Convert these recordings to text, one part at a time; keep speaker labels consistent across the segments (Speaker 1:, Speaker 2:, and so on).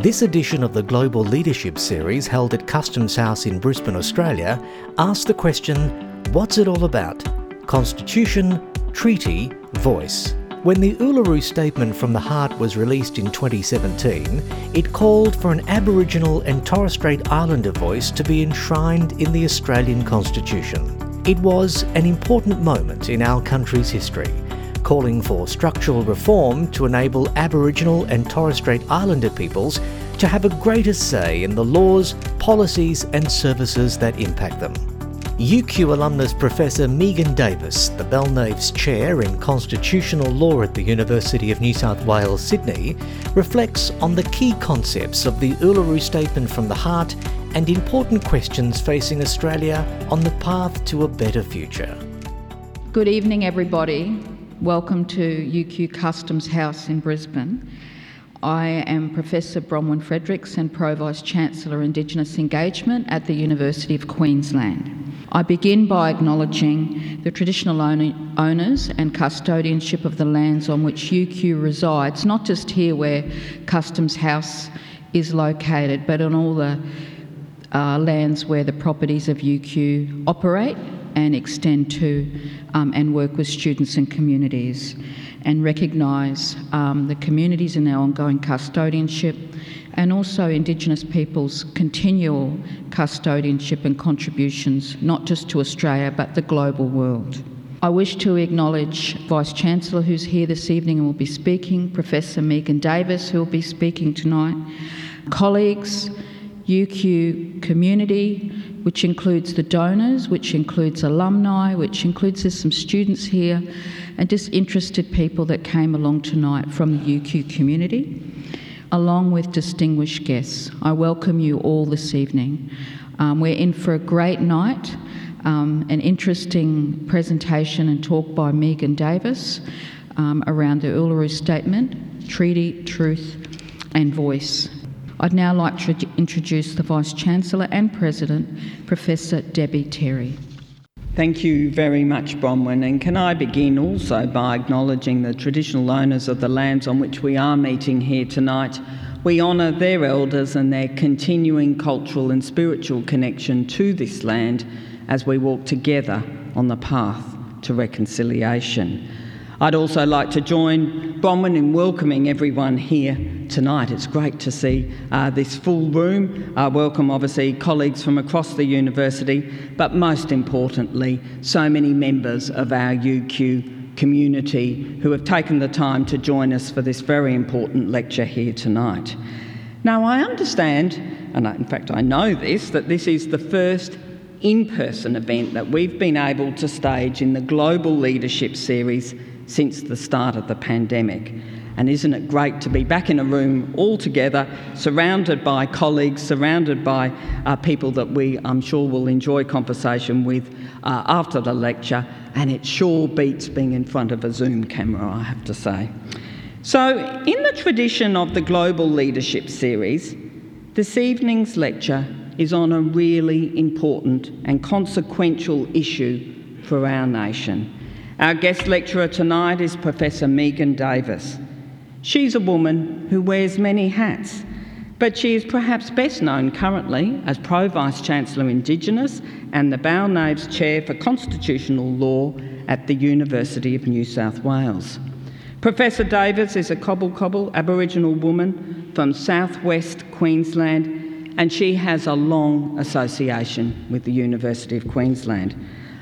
Speaker 1: This edition of the Global Leadership Series, held at Customs House in Brisbane, Australia, asks the question What's it all about? Constitution, Treaty, Voice. When the Uluru Statement from the Heart was released in 2017, it called for an Aboriginal and Torres Strait Islander voice to be enshrined in the Australian Constitution. It was an important moment in our country's history, calling for structural reform to enable Aboriginal and Torres Strait Islander peoples to have a greater say in the laws, policies, and services that impact them. UQ alumnus Professor Megan Davis, the Balnaves Chair in Constitutional Law at the University of New South Wales, Sydney, reflects on the key concepts of the Uluru Statement from the Heart and important questions facing Australia on the path to a better future.
Speaker 2: Good evening, everybody. Welcome to UQ Customs House in Brisbane. I am Professor Bronwyn Fredericks and Pro Vice Chancellor Indigenous Engagement at the University of Queensland. I begin by acknowledging the traditional owners and custodianship of the lands on which UQ resides, not just here where Customs House is located, but on all the uh, lands where the properties of UQ operate and extend to um, and work with students and communities and recognise um, the communities in our ongoing custodianship and also Indigenous peoples' continual custodianship and contributions, not just to Australia but the global world. I wish to acknowledge Vice Chancellor who's here this evening and will be speaking, Professor Megan Davis who will be speaking tonight, colleagues, UQ community, which includes the donors, which includes alumni, which includes there's some students here, and just interested people that came along tonight from the UQ community along with distinguished guests. I welcome you all this evening. Um, we're in for a great night, um, an interesting presentation and talk by Megan Davis um, around the Uluru Statement Treaty, Truth and Voice. I'd now like to introduce the Vice Chancellor and President, Professor Debbie Terry.
Speaker 3: Thank you very much, Bronwyn. And can I begin also by acknowledging the traditional owners of the lands on which we are meeting here tonight? We honour their elders and their continuing cultural and spiritual connection to this land as we walk together on the path to reconciliation. I'd also like to join Bronwyn in welcoming everyone here tonight. It's great to see uh, this full room. Uh, welcome, obviously, colleagues from across the university, but most importantly, so many members of our UQ community who have taken the time to join us for this very important lecture here tonight. Now, I understand, and in fact, I know this, that this is the first in person event that we've been able to stage in the Global Leadership Series since the start of the pandemic. And isn't it great to be back in a room all together, surrounded by colleagues, surrounded by uh, people that we, I'm sure, will enjoy conversation with uh, after the lecture? And it sure beats being in front of a Zoom camera, I have to say. So, in the tradition of the Global Leadership Series, this evening's lecture is on a really important and consequential issue for our nation our guest lecturer tonight is Professor Megan Davis. She's a woman who wears many hats, but she is perhaps best known currently as Pro Vice Chancellor Indigenous and the Balnaves Chair for Constitutional Law at the University of New South Wales. Professor Davis is a cobble cobble Aboriginal woman from southwest Queensland, and she has a long association with the University of Queensland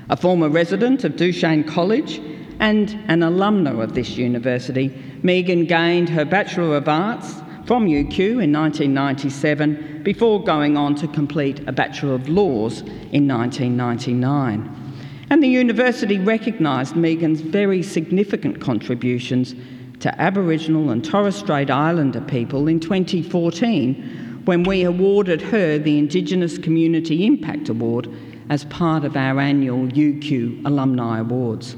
Speaker 3: a former resident of Duchesne College and an alumna of this university, Megan gained her Bachelor of Arts from UQ in 1997 before going on to complete a Bachelor of Laws in 1999. And the university recognised Megan's very significant contributions to Aboriginal and Torres Strait Islander people in 2014 when we awarded her the Indigenous Community Impact Award as part of our annual UQ Alumni Awards.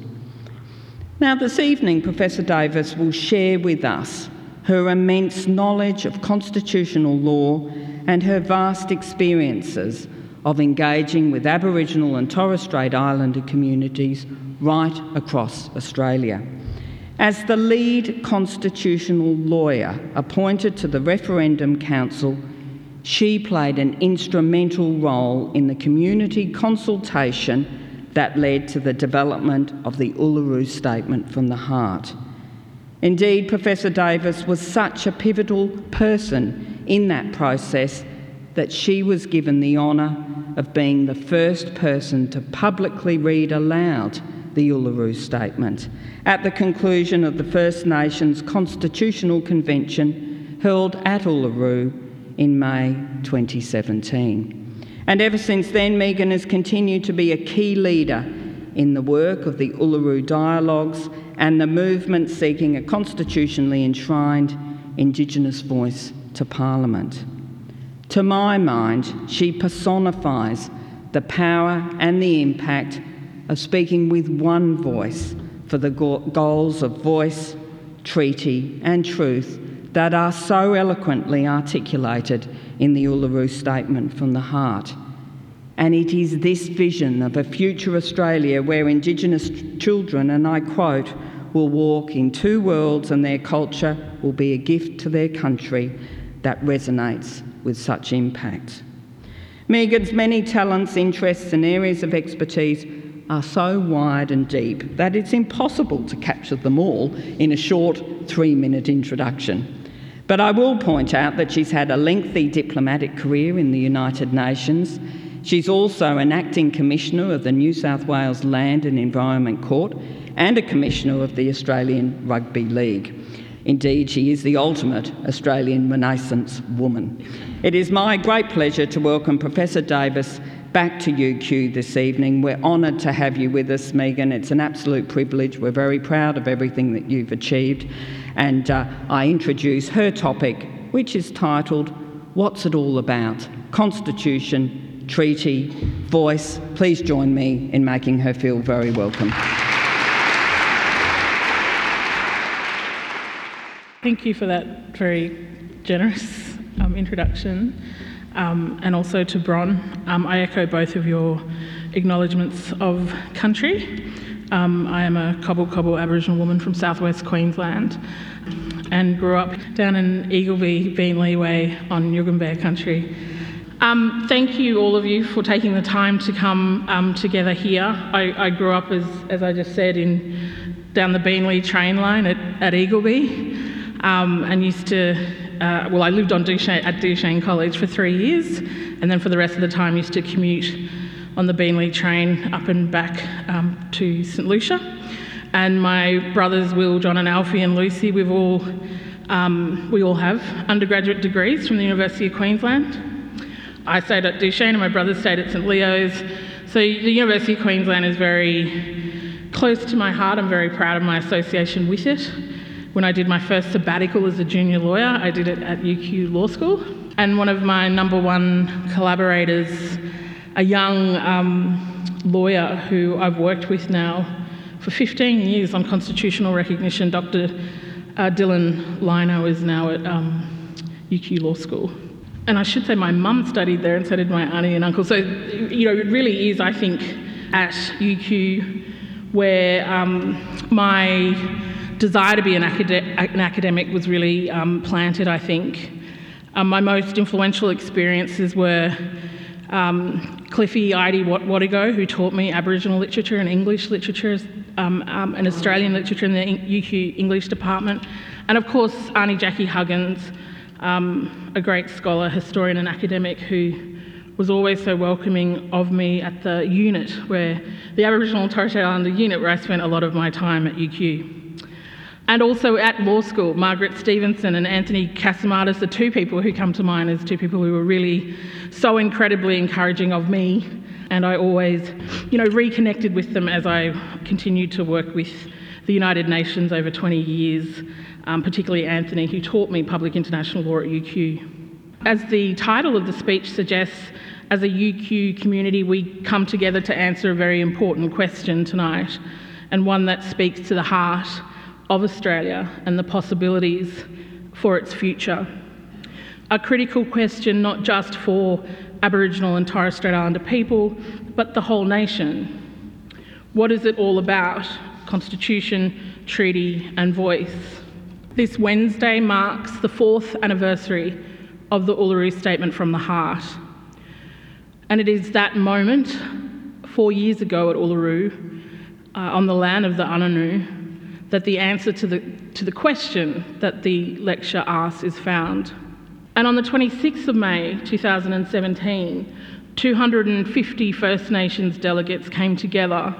Speaker 3: Now, this evening, Professor Davis will share with us her immense knowledge of constitutional law and her vast experiences of engaging with Aboriginal and Torres Strait Islander communities right across Australia. As the lead constitutional lawyer appointed to the Referendum Council, she played an instrumental role in the community consultation that led to the development of the Uluru Statement from the Heart. Indeed, Professor Davis was such a pivotal person in that process that she was given the honour of being the first person to publicly read aloud the Uluru Statement at the conclusion of the First Nations Constitutional Convention held at Uluru in May 2017. And ever since then, Megan has continued to be a key leader in the work of the Uluru Dialogues and the movement seeking a constitutionally enshrined Indigenous voice to Parliament. To my mind, she personifies the power and the impact of speaking with one voice for the goals of voice, treaty, and truth that are so eloquently articulated in the Uluru Statement from the Heart. And it is this vision of a future Australia where Indigenous children, and I quote, will walk in two worlds and their culture will be a gift to their country that resonates with such impact. Megan's many talents, interests, and areas of expertise are so wide and deep that it's impossible to capture them all in a short three minute introduction. But I will point out that she's had a lengthy diplomatic career in the United Nations. She's also an acting commissioner of the New South Wales Land and Environment Court and a commissioner of the Australian Rugby League. Indeed, she is the ultimate Australian Renaissance woman. It is my great pleasure to welcome Professor Davis back to UQ this evening. We're honoured to have you with us, Megan. It's an absolute privilege. We're very proud of everything that you've achieved. And uh, I introduce her topic, which is titled What's It All About? Constitution, Treaty, Voice. Please join me in making her feel very welcome.
Speaker 4: Thank you for that very generous um, introduction um, and also to Bron. Um, I echo both of your acknowledgements of country. Um, I am a Cobble Cobble Aboriginal woman from southwest Queensland and grew up down in Eagleby, Beenleigh Way on Yugambeh country. Um, thank you, all of you, for taking the time to come um, together here. I, I, grew up, as, as I just said, in down the Beenleigh train line at, at Eagleby um, and used to uh, well, I lived on Duchesne, at Duchesne College for three years, and then for the rest of the time used to commute on the Beenleigh train up and back um, to St Lucia. And my brothers Will, John, and Alfie, and Lucy, we've all um, we all have undergraduate degrees from the University of Queensland. I stayed at Duchesne, and my brothers stayed at St Leo's. So the University of Queensland is very close to my heart. I'm very proud of my association with it. When I did my first sabbatical as a junior lawyer, I did it at UQ Law School. And one of my number one collaborators, a young um, lawyer who I've worked with now for 15 years on constitutional recognition, Dr. Uh, Dylan Lino, is now at um, UQ Law School. And I should say my mum studied there and so did my auntie and uncle. So, you know, it really is, I think, at UQ where um, my desire to be an, acad- an academic was really um, planted, I think. Um, my most influential experiences were um, Cliffy Eide Wadigo, who taught me Aboriginal literature and English literature um, um, and Australian literature in the UQ English department, and of course, Auntie Jackie Huggins, um, a great scholar, historian, and academic who was always so welcoming of me at the unit where the Aboriginal and Torres Strait Islander unit where I spent a lot of my time at UQ. And also at law school, Margaret Stevenson and Anthony Cassimatis are two people who come to mind as two people who were really so incredibly encouraging of me. And I always, you know, reconnected with them as I continued to work with the United Nations over 20 years, um, particularly Anthony, who taught me public international law at UQ. As the title of the speech suggests, as a UQ community, we come together to answer a very important question tonight, and one that speaks to the heart of Australia and the possibilities for its future. A critical question not just for Aboriginal and Torres Strait Islander people, but the whole nation. What is it all about? Constitution, treaty, and voice. This Wednesday marks the fourth anniversary of the Uluru Statement from the Heart. And it is that moment, four years ago at Uluru, uh, on the land of the Anangu, that the answer to the, to the question that the lecture asks is found. And on the 26th of May 2017, 250 First Nations delegates came together,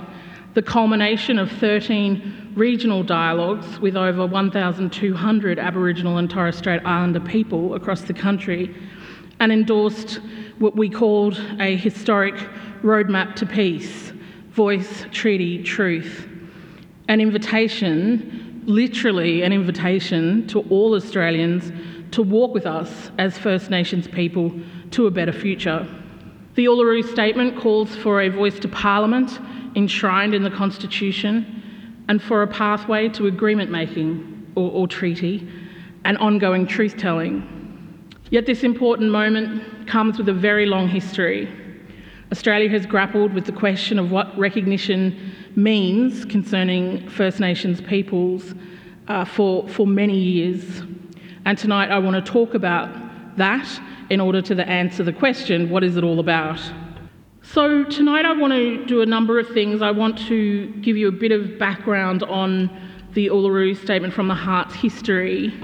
Speaker 4: the culmination of 13 regional dialogues with over 1,200 Aboriginal and Torres Strait Islander people across the country, and endorsed what we called a historic roadmap to peace voice, treaty, truth. An invitation, literally an invitation to all Australians to walk with us as First Nations people to a better future. The Uluru Statement calls for a voice to Parliament enshrined in the Constitution and for a pathway to agreement making or, or treaty and ongoing truth telling. Yet this important moment comes with a very long history. Australia has grappled with the question of what recognition means concerning First Nations peoples uh, for, for many years. And tonight I want to talk about that in order to answer the question what is it all about? So, tonight I want to do a number of things. I want to give you a bit of background on the Uluru Statement from the Heart's history,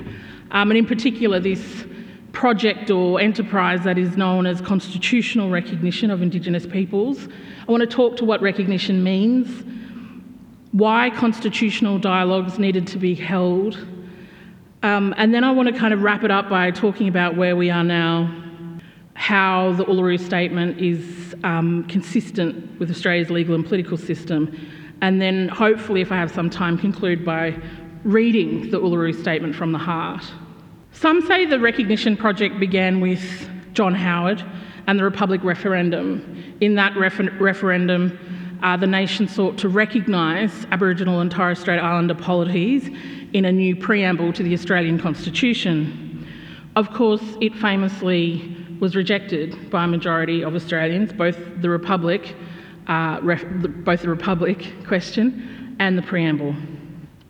Speaker 4: um, and in particular, this project or enterprise that is known as constitutional recognition of Indigenous peoples. I want to talk to what recognition means, why constitutional dialogues needed to be held, um, and then I want to kind of wrap it up by talking about where we are now, how the Uluru Statement is um, consistent with Australia's legal and political system, and then hopefully, if I have some time, conclude by reading the Uluru Statement from the heart. Some say the recognition project began with John Howard and the Republic referendum. In that refer- referendum, uh, the nation sought to recognise Aboriginal and Torres Strait Islander polities in a new preamble to the Australian Constitution. Of course, it famously was rejected by a majority of Australians, both the Republic, uh, ref- both the Republic question and the preamble.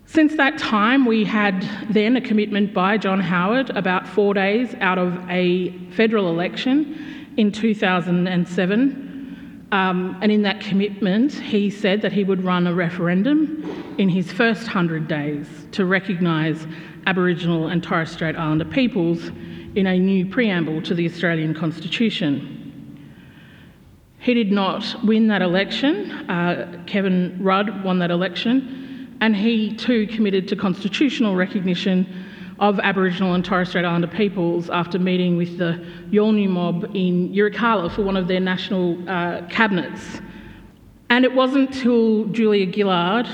Speaker 4: Since that time, we had then a commitment by John Howard about four days out of a federal election in 2007. Um, and in that commitment, he said that he would run a referendum in his first 100 days to recognise Aboriginal and Torres Strait Islander peoples in a new preamble to the Australian Constitution. He did not win that election. Uh, Kevin Rudd won that election and he too committed to constitutional recognition of Aboriginal and Torres Strait Islander peoples after meeting with the Yolngu mob in Yirrkala for one of their national uh, cabinets. And it wasn't till Julia Gillard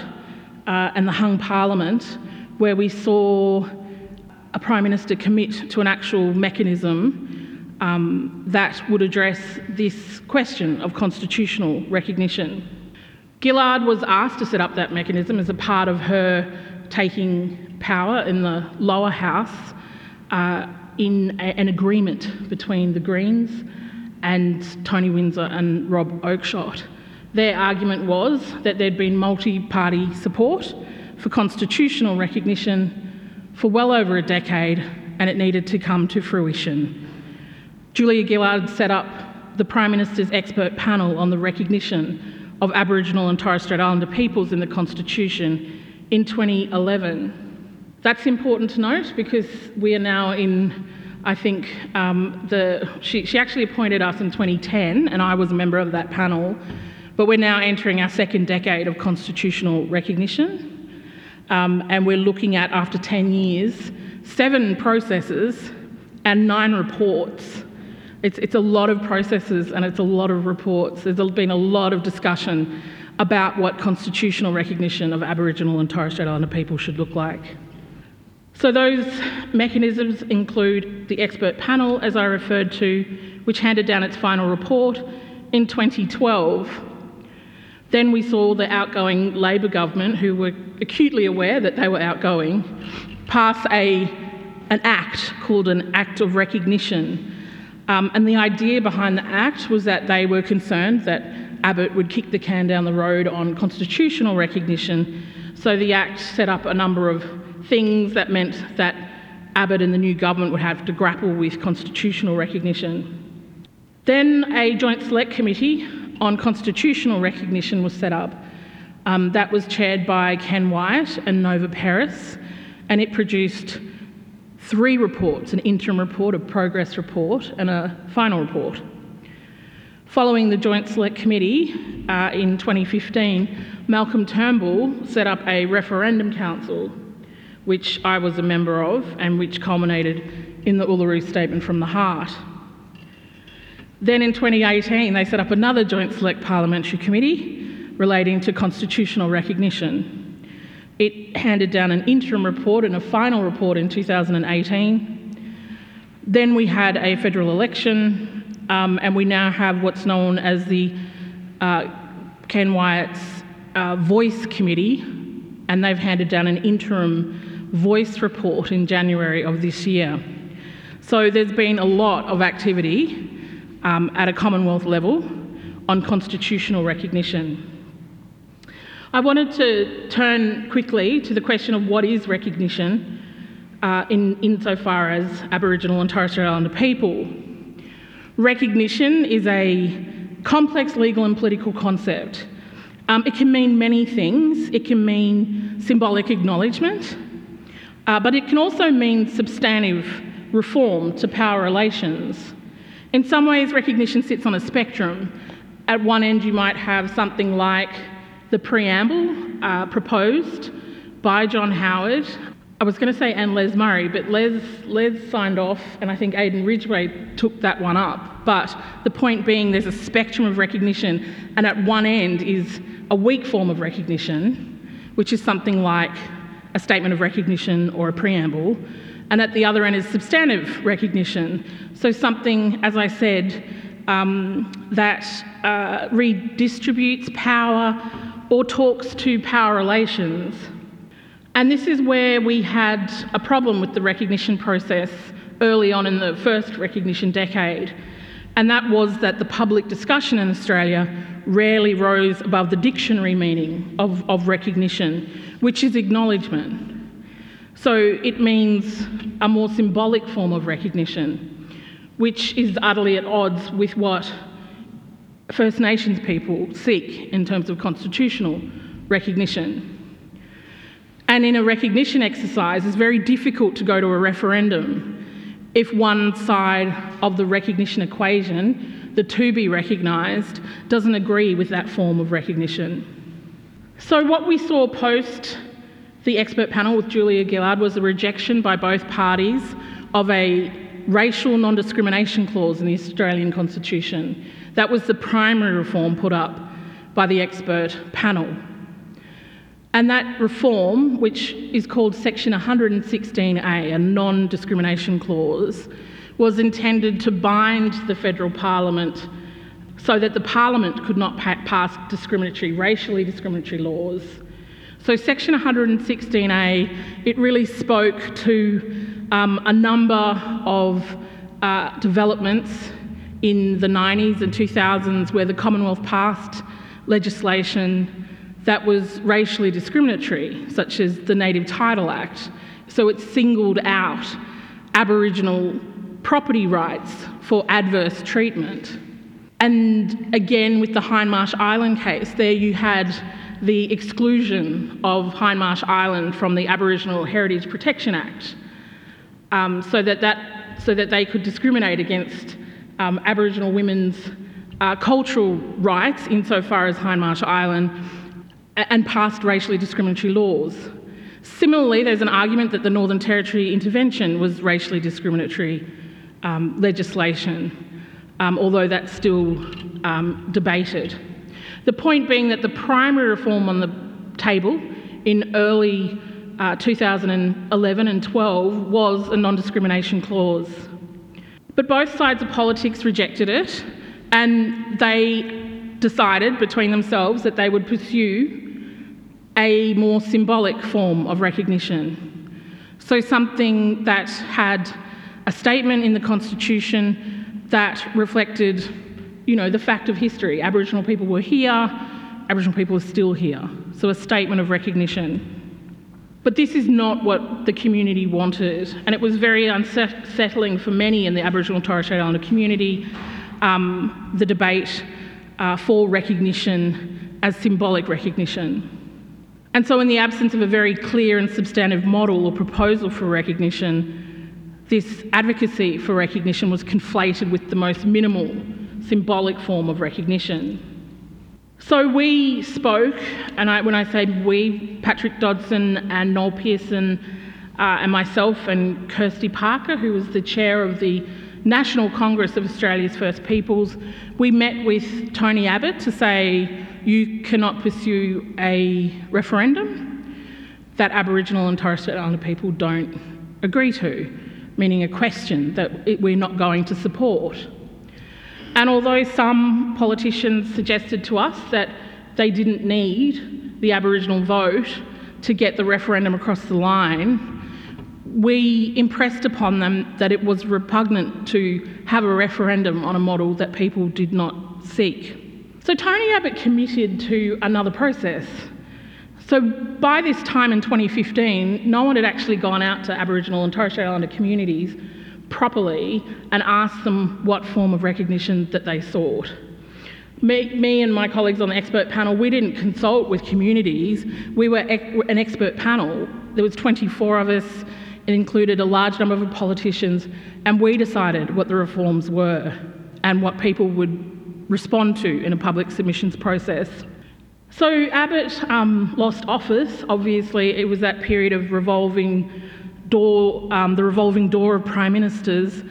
Speaker 4: uh, and the hung parliament where we saw a Prime Minister commit to an actual mechanism um, that would address this question of constitutional recognition. Gillard was asked to set up that mechanism as a part of her taking power in the lower house uh, in a, an agreement between the Greens and Tony Windsor and Rob Oakeshott. Their argument was that there'd been multi party support for constitutional recognition for well over a decade and it needed to come to fruition. Julia Gillard set up the Prime Minister's expert panel on the recognition of Aboriginal and Torres Strait Islander peoples in the Constitution in 2011. That's important to note because we are now in, I think, um, the, she, she actually appointed us in 2010, and I was a member of that panel, but we're now entering our second decade of constitutional recognition. Um, and we're looking at, after 10 years, seven processes and nine reports it's, it's a lot of processes and it's a lot of reports. There's been a lot of discussion about what constitutional recognition of Aboriginal and Torres Strait Islander people should look like. So, those mechanisms include the expert panel, as I referred to, which handed down its final report in 2012. Then we saw the outgoing Labor government, who were acutely aware that they were outgoing, pass a, an act called an Act of Recognition um, and the idea behind the Act was that they were concerned that Abbott would kick the can down the road on constitutional recognition, So the Act set up a number of things that meant that Abbott and the new government would have to grapple with constitutional recognition. Then a Joint Select Committee on Constitutional Recognition was set up. Um, that was chaired by Ken Wyatt and Nova Peris, and it produced three reports an interim report, a progress report, and a final report. Following the Joint Select Committee uh, in 2015, Malcolm Turnbull set up a referendum council, which I was a member of and which culminated in the Uluru Statement from the Heart. Then in 2018, they set up another Joint Select Parliamentary Committee relating to constitutional recognition. It handed down an interim report and a final report in 2018. Then we had a federal election um, and we now have what's known as the uh, Ken Wyatt's uh, Voice Committee, and they've handed down an interim voice report in January of this year. So there's been a lot of activity um, at a Commonwealth level on constitutional recognition. I wanted to turn quickly to the question of what is recognition uh, in, insofar as Aboriginal and Torres Strait Islander people. Recognition is a complex legal and political concept. Um, it can mean many things. It can mean symbolic acknowledgement, uh, but it can also mean substantive reform to power relations. In some ways, recognition sits on a spectrum. At one end, you might have something like the preamble uh, proposed by John Howard I was going to say and Les Murray, but Les, Les signed off, and I think Aden Ridgeway took that one up. But the point being, there's a spectrum of recognition, and at one end is a weak form of recognition, which is something like a statement of recognition or a preamble, and at the other end is substantive recognition. So, something, as I said, um, that uh, redistributes power or talks to power relations. And this is where we had a problem with the recognition process early on in the first recognition decade, and that was that the public discussion in Australia rarely rose above the dictionary meaning of, of recognition, which is acknowledgement. So it means a more symbolic form of recognition, which is utterly at odds with what First Nations people seek in terms of constitutional recognition. And in a recognition exercise, it's very difficult to go to a referendum if one side of the recognition equation, the to be recognised, doesn't agree with that form of recognition. So, what we saw post the expert panel with Julia Gillard was a rejection by both parties of a racial non discrimination clause in the Australian Constitution. That was the primary reform put up by the expert panel. And that reform, which is called Section 116A, a non discrimination clause, was intended to bind the federal parliament so that the parliament could not pass discriminatory, racially discriminatory laws. So, Section 116A, it really spoke to um, a number of uh, developments in the 90s and 2000s where the Commonwealth passed legislation that was racially discriminatory, such as the Native Title Act. So it singled out Aboriginal property rights for adverse treatment. And again, with the Hindmarsh Island case, there you had the exclusion of Hindmarsh Island from the Aboriginal Heritage Protection Act, um, so, that that, so that they could discriminate against um, Aboriginal women's uh, cultural rights insofar as Hindmarsh Island and passed racially discriminatory laws. Similarly, there's an argument that the Northern Territory intervention was racially discriminatory um, legislation, um, although that's still um, debated. The point being that the primary reform on the table in early uh, 2011 and 12 was a non discrimination clause. But both sides of politics rejected it, and they decided between themselves that they would pursue a more symbolic form of recognition. So, something that had a statement in the Constitution that reflected, you know, the fact of history. Aboriginal people were here, Aboriginal people are still here. so a statement of recognition. But this is not what the community wanted, and it was very unsettling for many in the Aboriginal and Torres Strait Islander community, um, the debate uh, for recognition as symbolic recognition. And so, in the absence of a very clear and substantive model or proposal for recognition, this advocacy for recognition was conflated with the most minimal symbolic form of recognition. So we spoke, and I, when I say we, Patrick Dodson and Noel Pearson, uh, and myself and Kirsty Parker, who was the chair of the National Congress of Australia's First Peoples, we met with Tony Abbott to say you cannot pursue a referendum that Aboriginal and Torres Strait Islander people don't agree to, meaning a question that we're not going to support. And although some politicians suggested to us that they didn't need the Aboriginal vote to get the referendum across the line, we impressed upon them that it was repugnant to have a referendum on a model that people did not seek. So Tony Abbott committed to another process. So by this time in 2015, no one had actually gone out to Aboriginal and Torres Strait Islander communities properly and asked them what form of recognition that they sought. Me, me, and my colleagues on the expert panel, we didn't consult with communities. We were an expert panel. There was 24 of us. It included a large number of politicians, and we decided what the reforms were and what people would respond to in a public submissions process. So Abbott um, lost office. Obviously, it was that period of revolving door, um, the revolving door of prime ministers,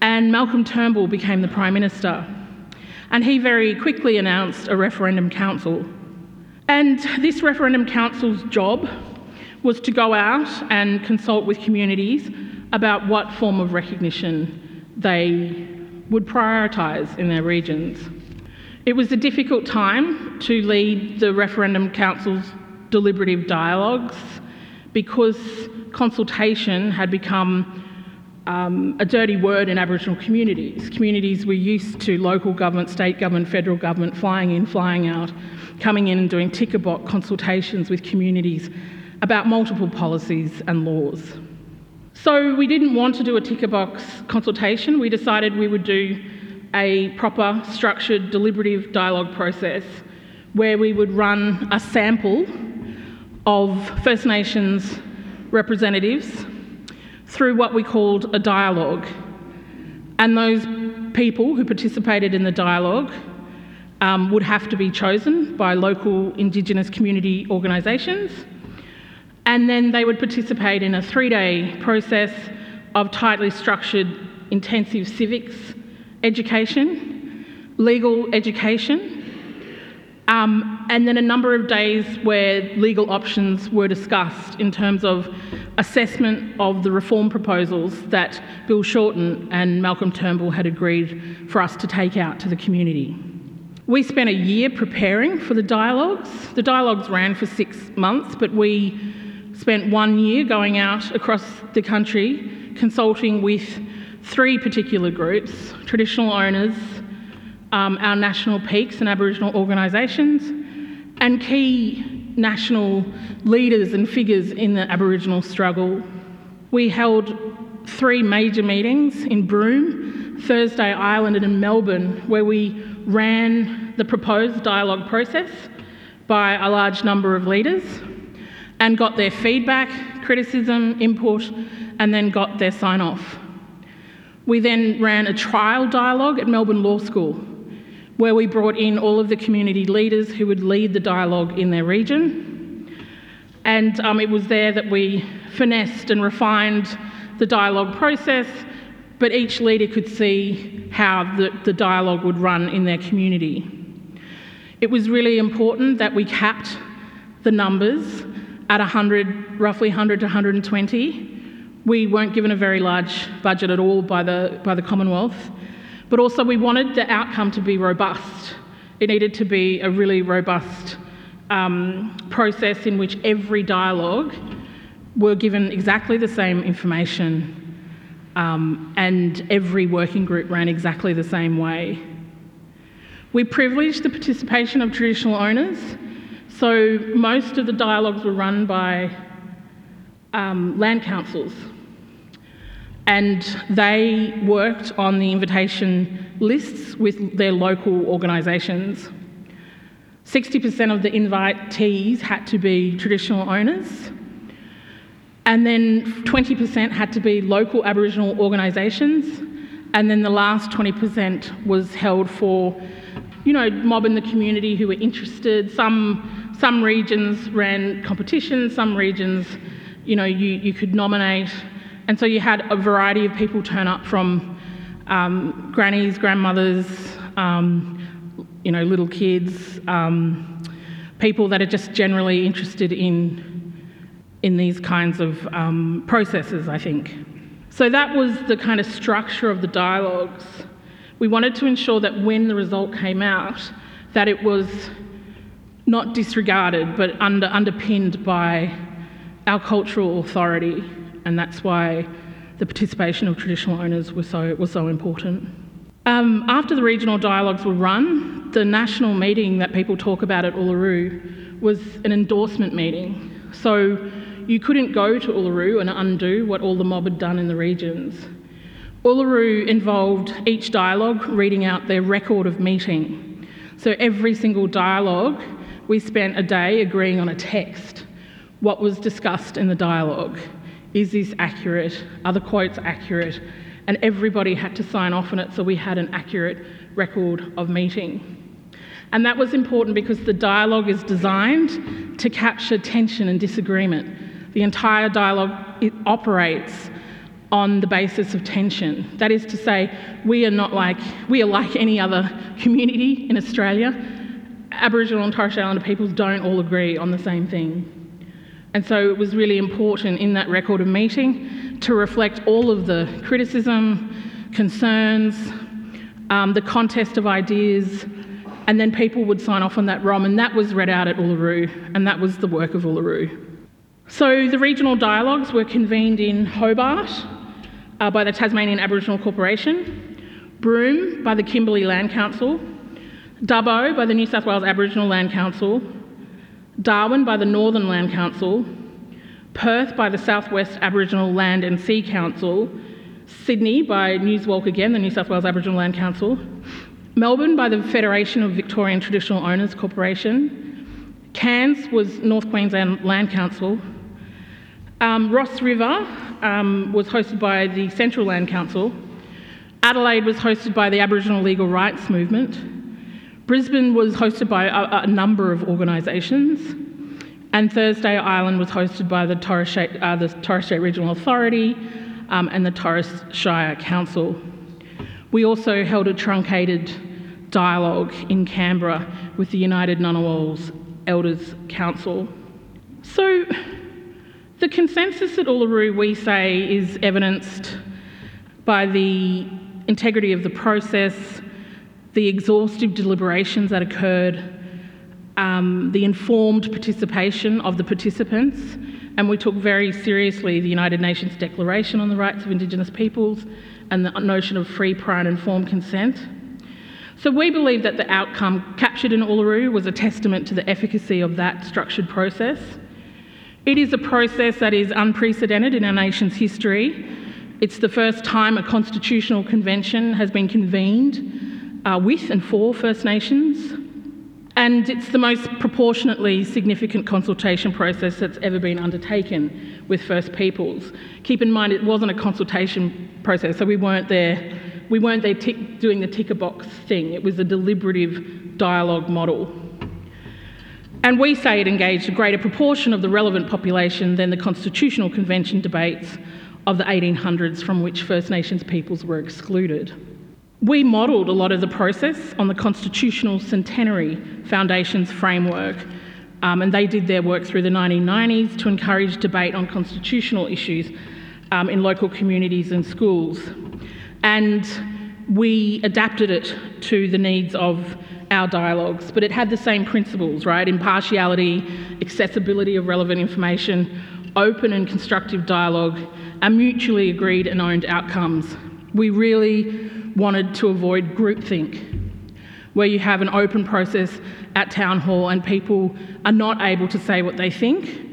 Speaker 4: and Malcolm Turnbull became the prime minister. And he very quickly announced a referendum council. And this referendum council's job was to go out and consult with communities about what form of recognition they would prioritise in their regions. It was a difficult time to lead the referendum council's deliberative dialogues because consultation had become um, a dirty word in Aboriginal communities. Communities were used to local government, state government, federal government flying in, flying out, coming in and doing ticker box consultations with communities about multiple policies and laws. So we didn't want to do a ticker box consultation. We decided we would do a proper, structured, deliberative dialogue process where we would run a sample of First Nations representatives through what we called a dialogue. And those people who participated in the dialogue um, would have to be chosen by local Indigenous community organisations and then they would participate in a three day process of tightly structured intensive civics education, legal education, um, and then a number of days where legal options were discussed in terms of assessment of the reform proposals that Bill Shorten and Malcolm Turnbull had agreed for us to take out to the community. We spent a year preparing for the dialogues. The dialogues ran for six months, but we spent one year going out across the country consulting with three particular groups traditional owners, um, our national peaks and Aboriginal organisations, and key national leaders and figures in the Aboriginal struggle. We held three major meetings in Broome, Thursday Island, and in Melbourne, where we ran the proposed dialogue process by a large number of leaders and got their feedback, criticism, input, and then got their sign off. We then ran a trial dialogue at Melbourne Law School where we brought in all of the community leaders who would lead the dialogue in their region. And um, it was there that we finessed and refined the dialogue process, but each leader could see how the, the dialogue would run in their community. It was really important that we capped the numbers at 100, roughly 100 to 120. We weren't given a very large budget at all by the, by the Commonwealth, but also we wanted the outcome to be robust. It needed to be a really robust um, process in which every dialogue were given exactly the same information um, and every working group ran exactly the same way. We privileged the participation of traditional owners So most of the dialogues were run by um, land councils, and they worked on the invitation lists with their local organisations. 60% of the invitees had to be traditional owners, and then 20% had to be local Aboriginal organisations, and then the last 20% was held for, you know, mob in the community who were interested. Some, some regions ran competitions, some regions, you know, you, you could nominate. And so you had a variety of people turn up from um, grannies, grandmothers, um, you know, little kids, um, people that are just generally interested in in these kinds of um, processes, I think. So that was the kind of structure of the dialogues. We wanted to ensure that when the result came out, that it was not disregarded but under, underpinned by our cultural authority, and that's why the participation of traditional owners was so, was so important. Um, after the regional dialogues were run, the national meeting that people talk about at Uluru was an endorsement meeting. So you couldn't go to Uluru and undo what all the mob had done in the regions. Uluru involved each dialogue reading out their record of meeting. So every single dialogue, we spent a day agreeing on a text. What was discussed in the dialogue? Is this accurate? Are the quotes accurate? And everybody had to sign off on it so we had an accurate record of meeting. And that was important because the dialogue is designed to capture tension and disagreement. The entire dialogue it operates on the basis of tension. That is to say, we are not like we are like any other community in Australia. Aboriginal and Torres Strait Islander peoples don't all agree on the same thing. And so it was really important in that record of meeting to reflect all of the criticism, concerns, um, the contest of ideas, and then people would sign off on that ROM, and that was read out at Uluru, and that was the work of Uluru. So the regional dialogues were convened in Hobart uh, by the Tasmanian Aboriginal Corporation, Broome by the Kimberley Land Council, Dubbo by the New South Wales Aboriginal Land Council, Darwin by the Northern Land Council, Perth by the Southwest Aboriginal Land and Sea Council, Sydney by Newswalk again, the New South Wales Aboriginal Land Council, Melbourne by the Federation of Victorian Traditional Owners Corporation, Cairns was North Queensland Land Council, um, Ross River um, was hosted by the Central Land Council. Adelaide was hosted by the Aboriginal Legal Rights Movement. Brisbane was hosted by a, a number of organisations. And Thursday Island was hosted by the Torres Strait, uh, the Torres Strait Regional Authority um, and the Torres Shire Council. We also held a truncated dialogue in Canberra with the United Ngunnawals Elders Council. So, the consensus at Uluru, we say, is evidenced by the integrity of the process, the exhaustive deliberations that occurred, um, the informed participation of the participants, and we took very seriously the United Nations Declaration on the Rights of Indigenous Peoples and the notion of free, prior, and informed consent. So we believe that the outcome captured in Uluru was a testament to the efficacy of that structured process. It is a process that is unprecedented in our nation's history. It's the first time a constitutional convention has been convened uh, with and for First Nations. And it's the most proportionately significant consultation process that's ever been undertaken with First Peoples. Keep in mind, it wasn't a consultation process, so we weren't there. We weren't there tick, doing the ticker box thing. It was a deliberative dialogue model. And we say it engaged a greater proportion of the relevant population than the Constitutional Convention debates of the 1800s from which First Nations peoples were excluded. We modelled a lot of the process on the Constitutional Centenary Foundation's framework, um, and they did their work through the 1990s to encourage debate on constitutional issues um, in local communities and schools. And we adapted it to the needs of our dialogues, but it had the same principles, right? Impartiality, accessibility of relevant information, open and constructive dialogue, and mutually agreed and owned outcomes. We really wanted to avoid groupthink. where you have an open process at town hall and people are not able to say what they think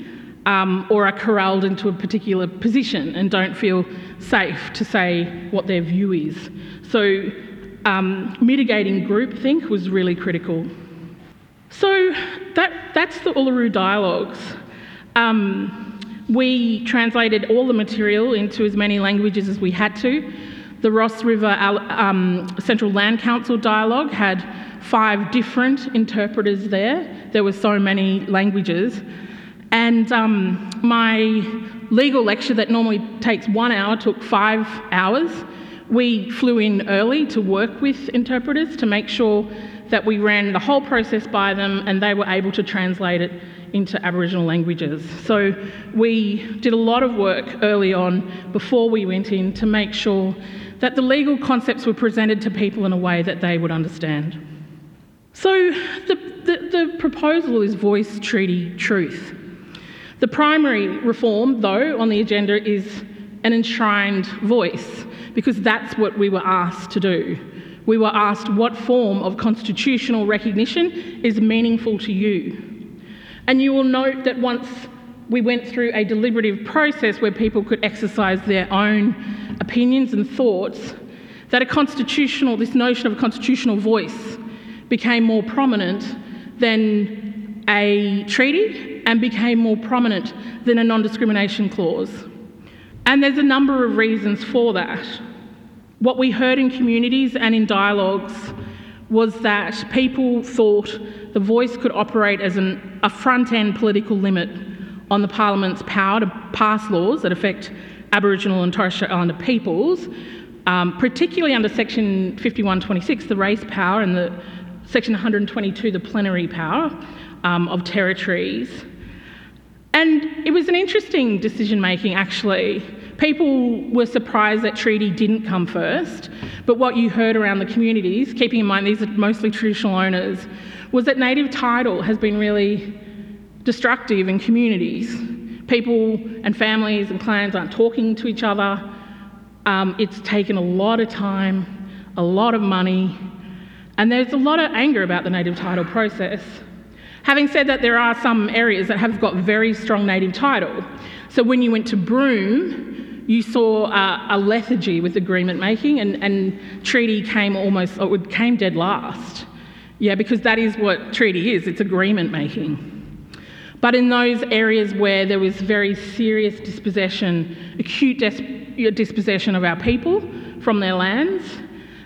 Speaker 4: um, or are corralled into a particular position and don't feel safe to say what their view is. So, um, mitigating groupthink was really critical. So, that, that's the Uluru Dialogues. Um, we translated all the material into as many languages as we had to. The Ross River um, Central Land Council dialogue had five different interpreters there. There were so many languages. And um, my legal lecture that normally takes one hour took five hours. We flew in early to work with interpreters to make sure that we ran the whole process by them and they were able to translate it into Aboriginal languages. So we did a lot of work early on before we went in to make sure that the legal concepts were presented to people in a way that they would understand. So the, the, the proposal is voice, treaty, truth. The primary reform, though, on the agenda is an enshrined voice, because that's what we were asked to do. We were asked what form of constitutional recognition is meaningful to you. And you will note that once we went through a deliberative process where people could exercise their own opinions and thoughts, that a constitutional, this notion of a constitutional voice became more prominent than a treaty and became more prominent than a non discrimination clause. And there's a number of reasons for that. What we heard in communities and in dialogues was that people thought the voice could operate as an, a front end political limit on the Parliament's power to pass laws that affect Aboriginal and Torres Strait Islander peoples, um, particularly under Section 5126, the race power, and the Section 122, the plenary power um, of territories. And it was an interesting decision making, actually. People were surprised that treaty didn't come first, but what you heard around the communities, keeping in mind these are mostly traditional owners, was that native title has been really destructive in communities. People and families and clans aren't talking to each other. Um, it's taken a lot of time, a lot of money, and there's a lot of anger about the native title process. Having said that, there are some areas that have got very strong native title. So when you went to Broome, you saw uh, a lethargy with agreement making, and, and treaty came almost, or came dead last. Yeah, because that is what treaty is it's agreement making. But in those areas where there was very serious dispossession, acute dispossession of our people from their lands,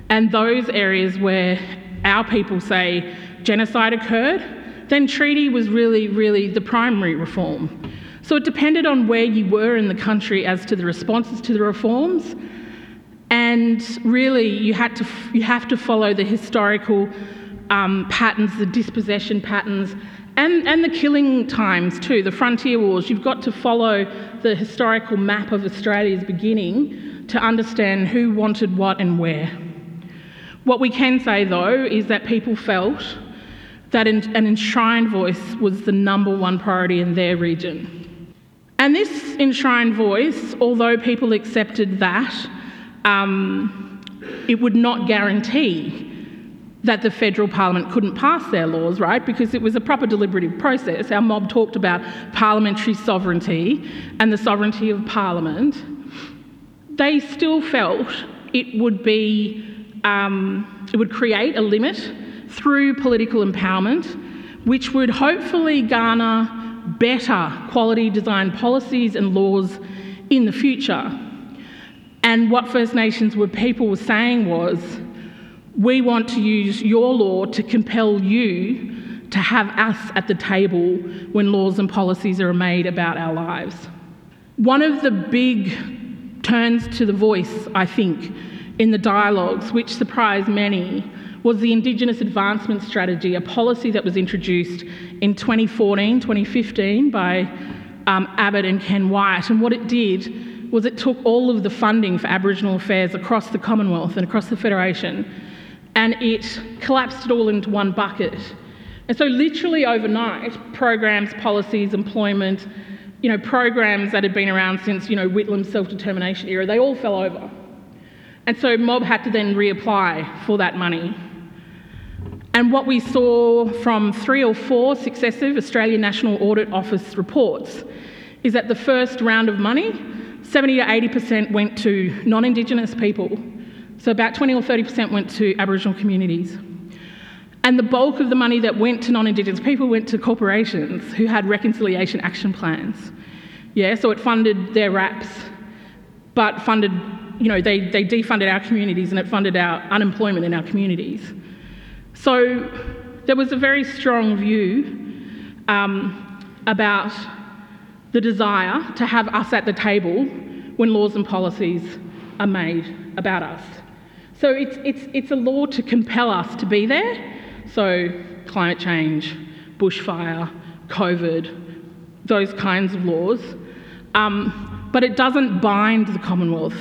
Speaker 4: and those areas where our people say genocide occurred, then treaty was really, really the primary reform. So it depended on where you were in the country as to the responses to the reforms. And really, you, had to, you have to follow the historical um, patterns, the dispossession patterns, and, and the killing times too, the frontier wars. You've got to follow the historical map of Australia's beginning to understand who wanted what and where. What we can say though is that people felt that an enshrined voice was the number one priority in their region. And this enshrined voice, although people accepted that, um, it would not guarantee that the federal parliament couldn't pass their laws, right? Because it was a proper deliberative process. Our mob talked about parliamentary sovereignty and the sovereignty of parliament. They still felt it would be, um, it would create a limit through political empowerment, which would hopefully garner better quality design policies and laws in the future. And what First Nations were people were saying was, we want to use your law to compel you to have us at the table when laws and policies are made about our lives. One of the big turns to the voice, I think, in the dialogues, which surprised many, was the Indigenous Advancement Strategy, a policy that was introduced in 2014 2015 by um, Abbott and Ken Wyatt. And what it did was it took all of the funding for Aboriginal affairs across the Commonwealth and across the Federation and it collapsed it all into one bucket. And so, literally overnight, programs, policies, employment, you know, programs that had been around since, you know, Whitlam's self-determination era, they all fell over. And so Mob had to then reapply for that money. And what we saw from three or four successive Australian National Audit Office reports is that the first round of money, 70 to 80% went to non Indigenous people. So about 20 or 30% went to Aboriginal communities. And the bulk of the money that went to non Indigenous people went to corporations who had reconciliation action plans. Yeah, so it funded their RAPs, but funded, you know, they, they defunded our communities and it funded our unemployment in our communities. So there was a very strong view um, about the desire to have us at the table when laws and policies are made about us. So it's, it's, it's a law to compel us to be there. So climate change, bushfire, COVID, those kinds of laws. Um, but it doesn't bind the Commonwealth.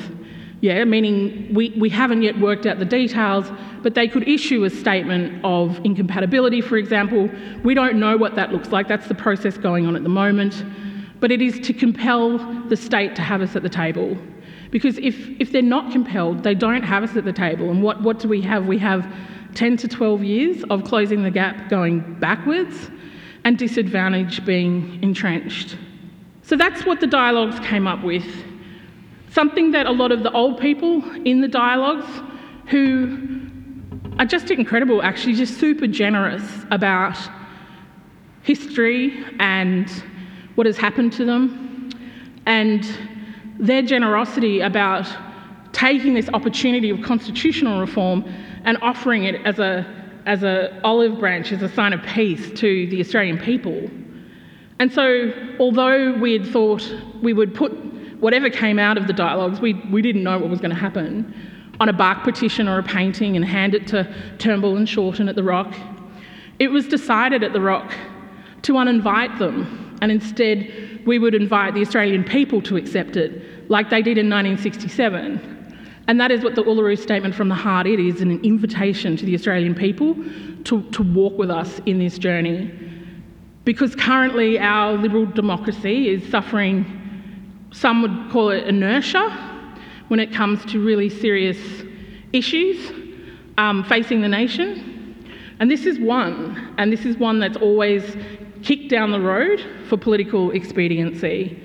Speaker 4: Yeah, meaning we, we haven't yet worked out the details, but they could issue a statement of incompatibility, for example. We don't know what that looks like. That's the process going on at the moment. But it is to compel the state to have us at the table. Because if, if they're not compelled, they don't have us at the table. And what, what do we have? We have 10 to 12 years of closing the gap going backwards and disadvantage being entrenched. So that's what the dialogues came up with. Something that a lot of the old people in the dialogues who are just incredible, actually, just super generous about history and what has happened to them, and their generosity about taking this opportunity of constitutional reform and offering it as a as an olive branch, as a sign of peace to the Australian people. And so, although we had thought we would put whatever came out of the dialogues, we, we didn't know what was going to happen, on a bark petition or a painting and hand it to Turnbull and Shorten at The Rock, it was decided at The Rock to uninvite them and instead we would invite the Australian people to accept it, like they did in 1967. And that is what the Uluru Statement from the Heart it is an invitation to the Australian people to, to walk with us in this journey. Because currently our liberal democracy is suffering, some would call it inertia, when it comes to really serious issues um, facing the nation. And this is one, and this is one that's always kicked down the road for political expediency.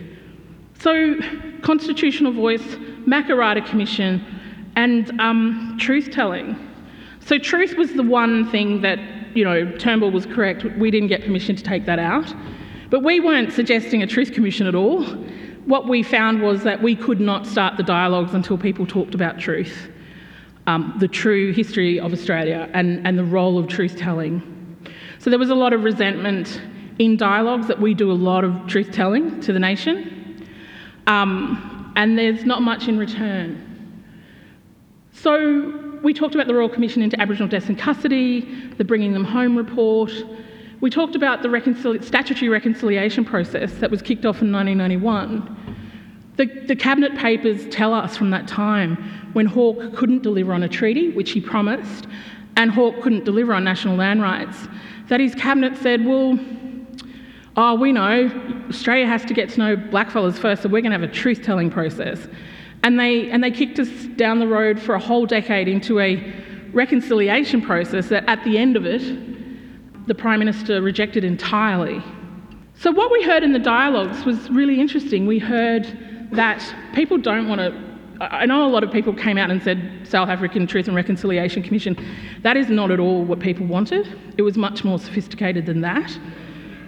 Speaker 4: So, constitutional voice, Makarrata Commission, and um, truth telling. So, truth was the one thing that, you know, Turnbull was correct, we didn't get permission to take that out. But we weren't suggesting a truth commission at all. What we found was that we could not start the dialogues until people talked about truth, um, the true history of Australia, and, and the role of truth telling. So, there was a lot of resentment in dialogues that we do a lot of truth telling to the nation, um, and there's not much in return. So we talked about the Royal Commission into Aboriginal Deaths in Custody, the Bringing Them Home report. We talked about the statutory reconciliation process that was kicked off in 1991. The, the, cabinet papers tell us from that time when Hawke couldn't deliver on a treaty, which he promised, and Hawke couldn't deliver on national land rights, that his cabinet said, well, oh, we know Australia has to get to know blackfellas first, so we're going to have a truth telling process. And they, and they kicked us down the road for a whole decade into a reconciliation process that at the end of it, the Prime Minister rejected entirely. So, what we heard in the dialogues was really interesting. We heard that people don't want to. I know a lot of people came out and said South African Truth and Reconciliation Commission. That is not at all what people wanted. It was much more sophisticated than that.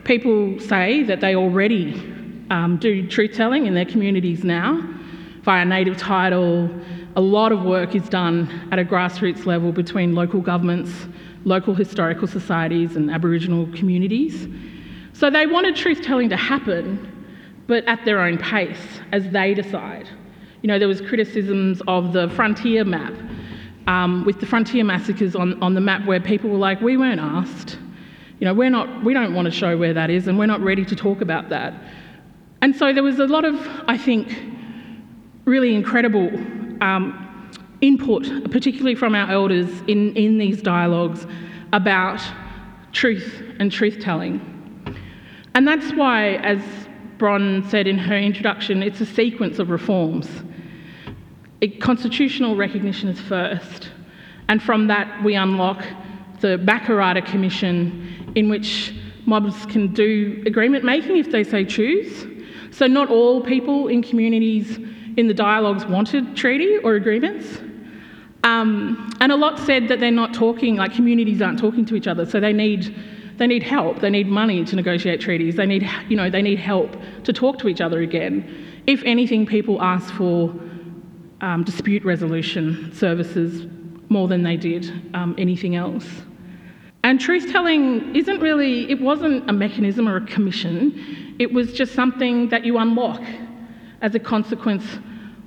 Speaker 4: People say that they already um, do truth telling in their communities now via native title. A lot of work is done at a grassroots level between local governments, local historical societies, and Aboriginal communities. So they wanted truth telling to happen, but at their own pace as they decide. You know, there was criticisms of the frontier map, um, with the frontier massacres on, on the map where people were like, we weren't asked. You know, we're not, we don't want to show where that is and we're not ready to talk about that. And so there was a lot of, I think, really incredible um, input, particularly from our elders in, in these dialogues about truth and truth telling. And that's why, as Bron said in her introduction, it's a sequence of reforms. It, constitutional recognition is first, and from that we unlock the Makarrata Commission, in which mobs can do agreement making if they so choose. So, not all people in communities in the dialogues wanted treaty or agreements. Um, and a lot said that they're not talking, like communities aren't talking to each other, so they need, they need help, they need money to negotiate treaties, they need, you know, they need help to talk to each other again. If anything, people ask for um, dispute resolution services more than they did um, anything else. And truth telling isn't really, it wasn't a mechanism or a commission, it was just something that you unlock as a consequence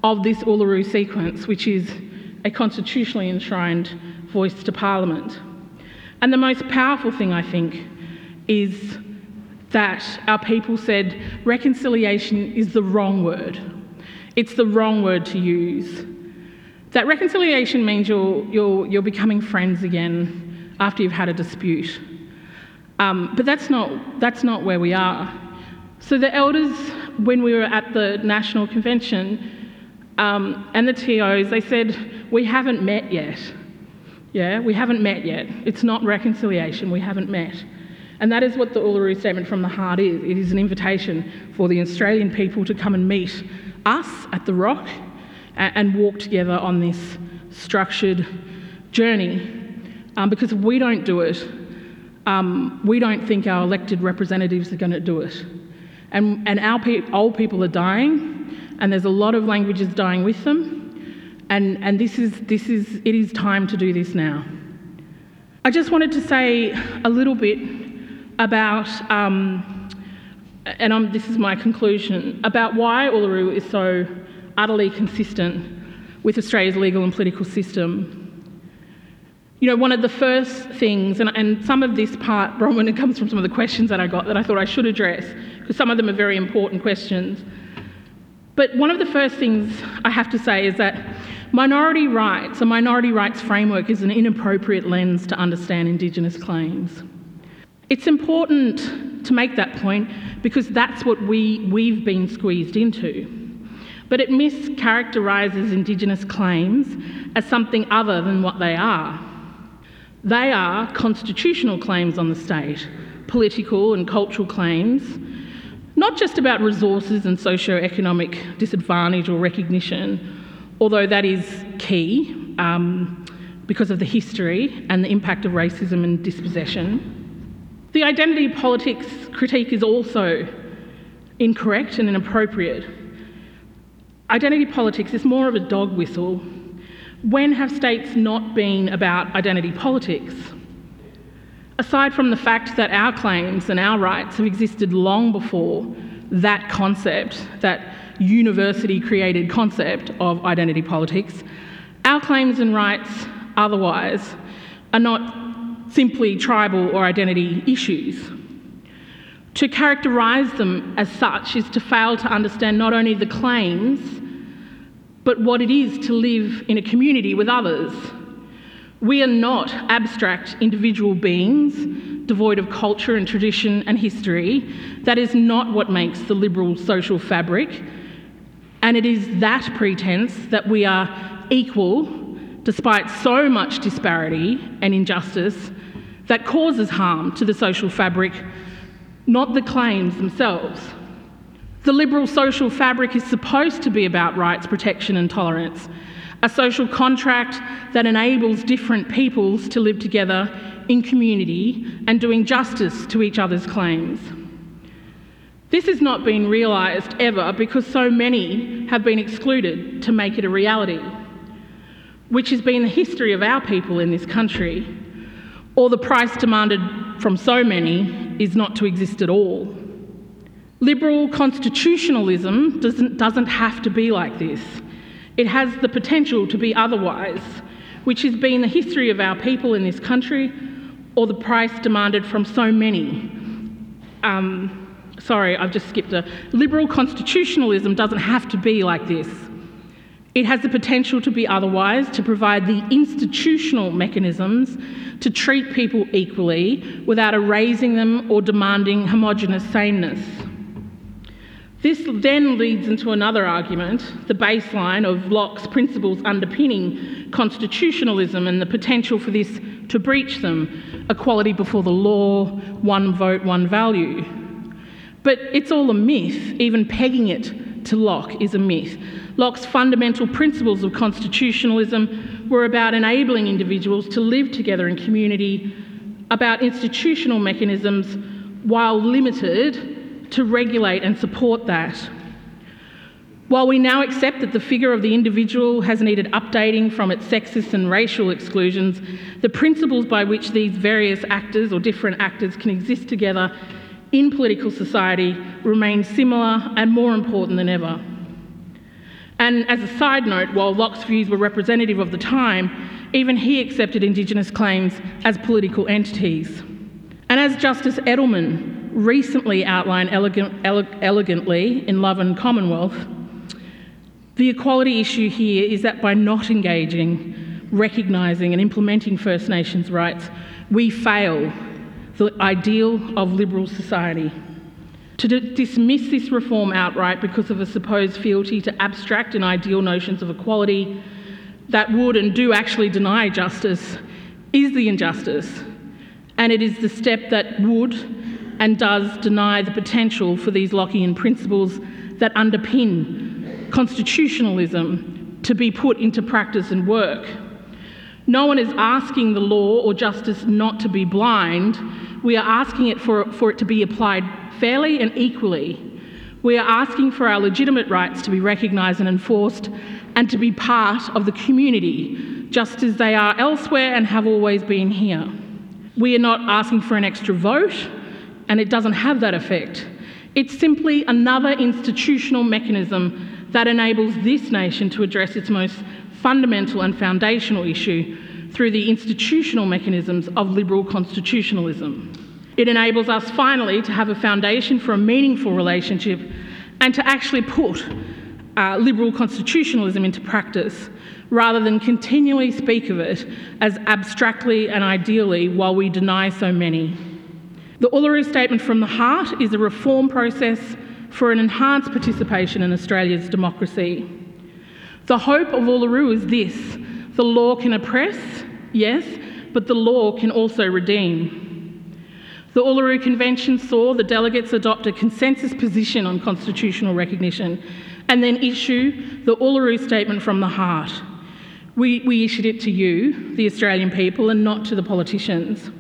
Speaker 4: of this Uluru sequence, which is a constitutionally enshrined voice to Parliament. And the most powerful thing, I think, is that our people said reconciliation is the wrong word. It's the wrong word to use. That reconciliation means you're, you're, you're becoming friends again after you've had a dispute. Um, but that's not, that's not where we are. So the elders, when we were at the National Convention, um, and the TOs, they said, We haven't met yet. Yeah, we haven't met yet. It's not reconciliation, we haven't met. And that is what the Uluru Statement from the Heart is. It is an invitation for the Australian people to come and meet us at the Rock and, and walk together on this structured journey. Um, because if we don't do it, um, we don't think our elected representatives are going to do it. And, and our pe- old people are dying, and there's a lot of languages dying with them. And, and this, is, this is, it is time to do this now. I just wanted to say a little bit about, um, and I'm, this is my conclusion, about why Uluru is so utterly consistent with Australia's legal and political system. You know, one of the first things, and, and some of this part, Bronwyn, it comes from some of the questions that I got that I thought I should address, because some of them are very important questions. But one of the first things I have to say is that minority rights, a minority rights framework, is an inappropriate lens to understand Indigenous claims. It's important to make that point because that's what we, we've been squeezed into. But it mischaracterises Indigenous claims as something other than what they are. They are constitutional claims on the state, political and cultural claims not just about resources and socio-economic disadvantage or recognition, although that is key um, because of the history and the impact of racism and dispossession. The identity politics critique is also incorrect and inappropriate. Identity politics is more of a dog whistle. When have states not been about identity politics? aside from the fact that our claims and our rights have existed long before that concept, that university created concept of identity politics, our claims and rights otherwise are not simply tribal or identity issues. To characterise them as such is to fail to understand not only the claims, but what it is to live in a community with others we are not abstract individual beings devoid of culture and tradition and history. That is not what makes the liberal social fabric. And it is that pretense that we are equal despite so much disparity and injustice that causes harm to the social fabric, not the claims themselves. The liberal social fabric is supposed to be about rights, protection, and tolerance a social contract that enables different peoples to live together in community and doing justice to each other's claims. This has not been realised ever because so many have been excluded to make it a reality, which has been the history of our people in this country, or the price demanded from so many is not to exist at all. Liberal constitutionalism doesn't, doesn't have to be like this. It has the potential to be otherwise, which has been the history of our people in this country or the price demanded from so many. Um, sorry, I've just skipped a. Liberal constitutionalism doesn't have to be like this. It has the potential to be otherwise, to provide the institutional mechanisms to treat people equally without erasing them or demanding homogenous sameness. This then leads into another argument the baseline of Locke's principles underpinning constitutionalism and the potential for this to breach them equality before the law, one vote, one value. But it's all a myth, even pegging it to Locke is a myth. Locke's fundamental principles of constitutionalism were about enabling individuals to live together in community, about institutional mechanisms while limited to regulate and support that. While we now accept that the figure of the individual has needed updating from its sexist and racial exclusions, the principles by which these various actors or different actors can exist together in political society remain similar and more important than ever. And as a side note, while Locke's views were representative of the time, even he accepted Indigenous claims as political entities. And as Justice Edelman recently outlined elegant, ele- elegantly in Love and Commonwealth, the equality issue here is that by not engaging, recognising, and implementing First Nations rights, we fail the ideal of liberal society. To d- dismiss this reform outright because of a supposed fealty to abstract and ideal notions of equality that would and do actually deny justice is the injustice. And it is the step that would and does deny the potential for these Lockean principles that underpin constitutionalism to be put into practice and work. No one is asking the law or justice not to be blind. We are asking it for, for it to be applied fairly and equally. We are asking for our legitimate rights to be recognised and enforced and to be part of the community, just as they are elsewhere and have always been here. We are not asking for an extra vote and it doesn't have that effect. It's simply another institutional mechanism that enables this nation to address its most fundamental and foundational issue through the institutional mechanisms of liberal constitutionalism. It enables us finally to have a foundation for a meaningful relationship and to actually put uh, liberal constitutionalism into practice rather than continually speak of it as abstractly and ideally while we deny so many. The Uluru Statement from the Heart is a reform process for an enhanced participation in Australia's democracy. The hope of Uluru is this the law can oppress, yes, but the law can also redeem. The Uluru Convention saw the delegates adopt a consensus position on constitutional recognition and then issue the Uluru Statement from the Heart. We, we issued it to you, the Australian people, and not to the politicians.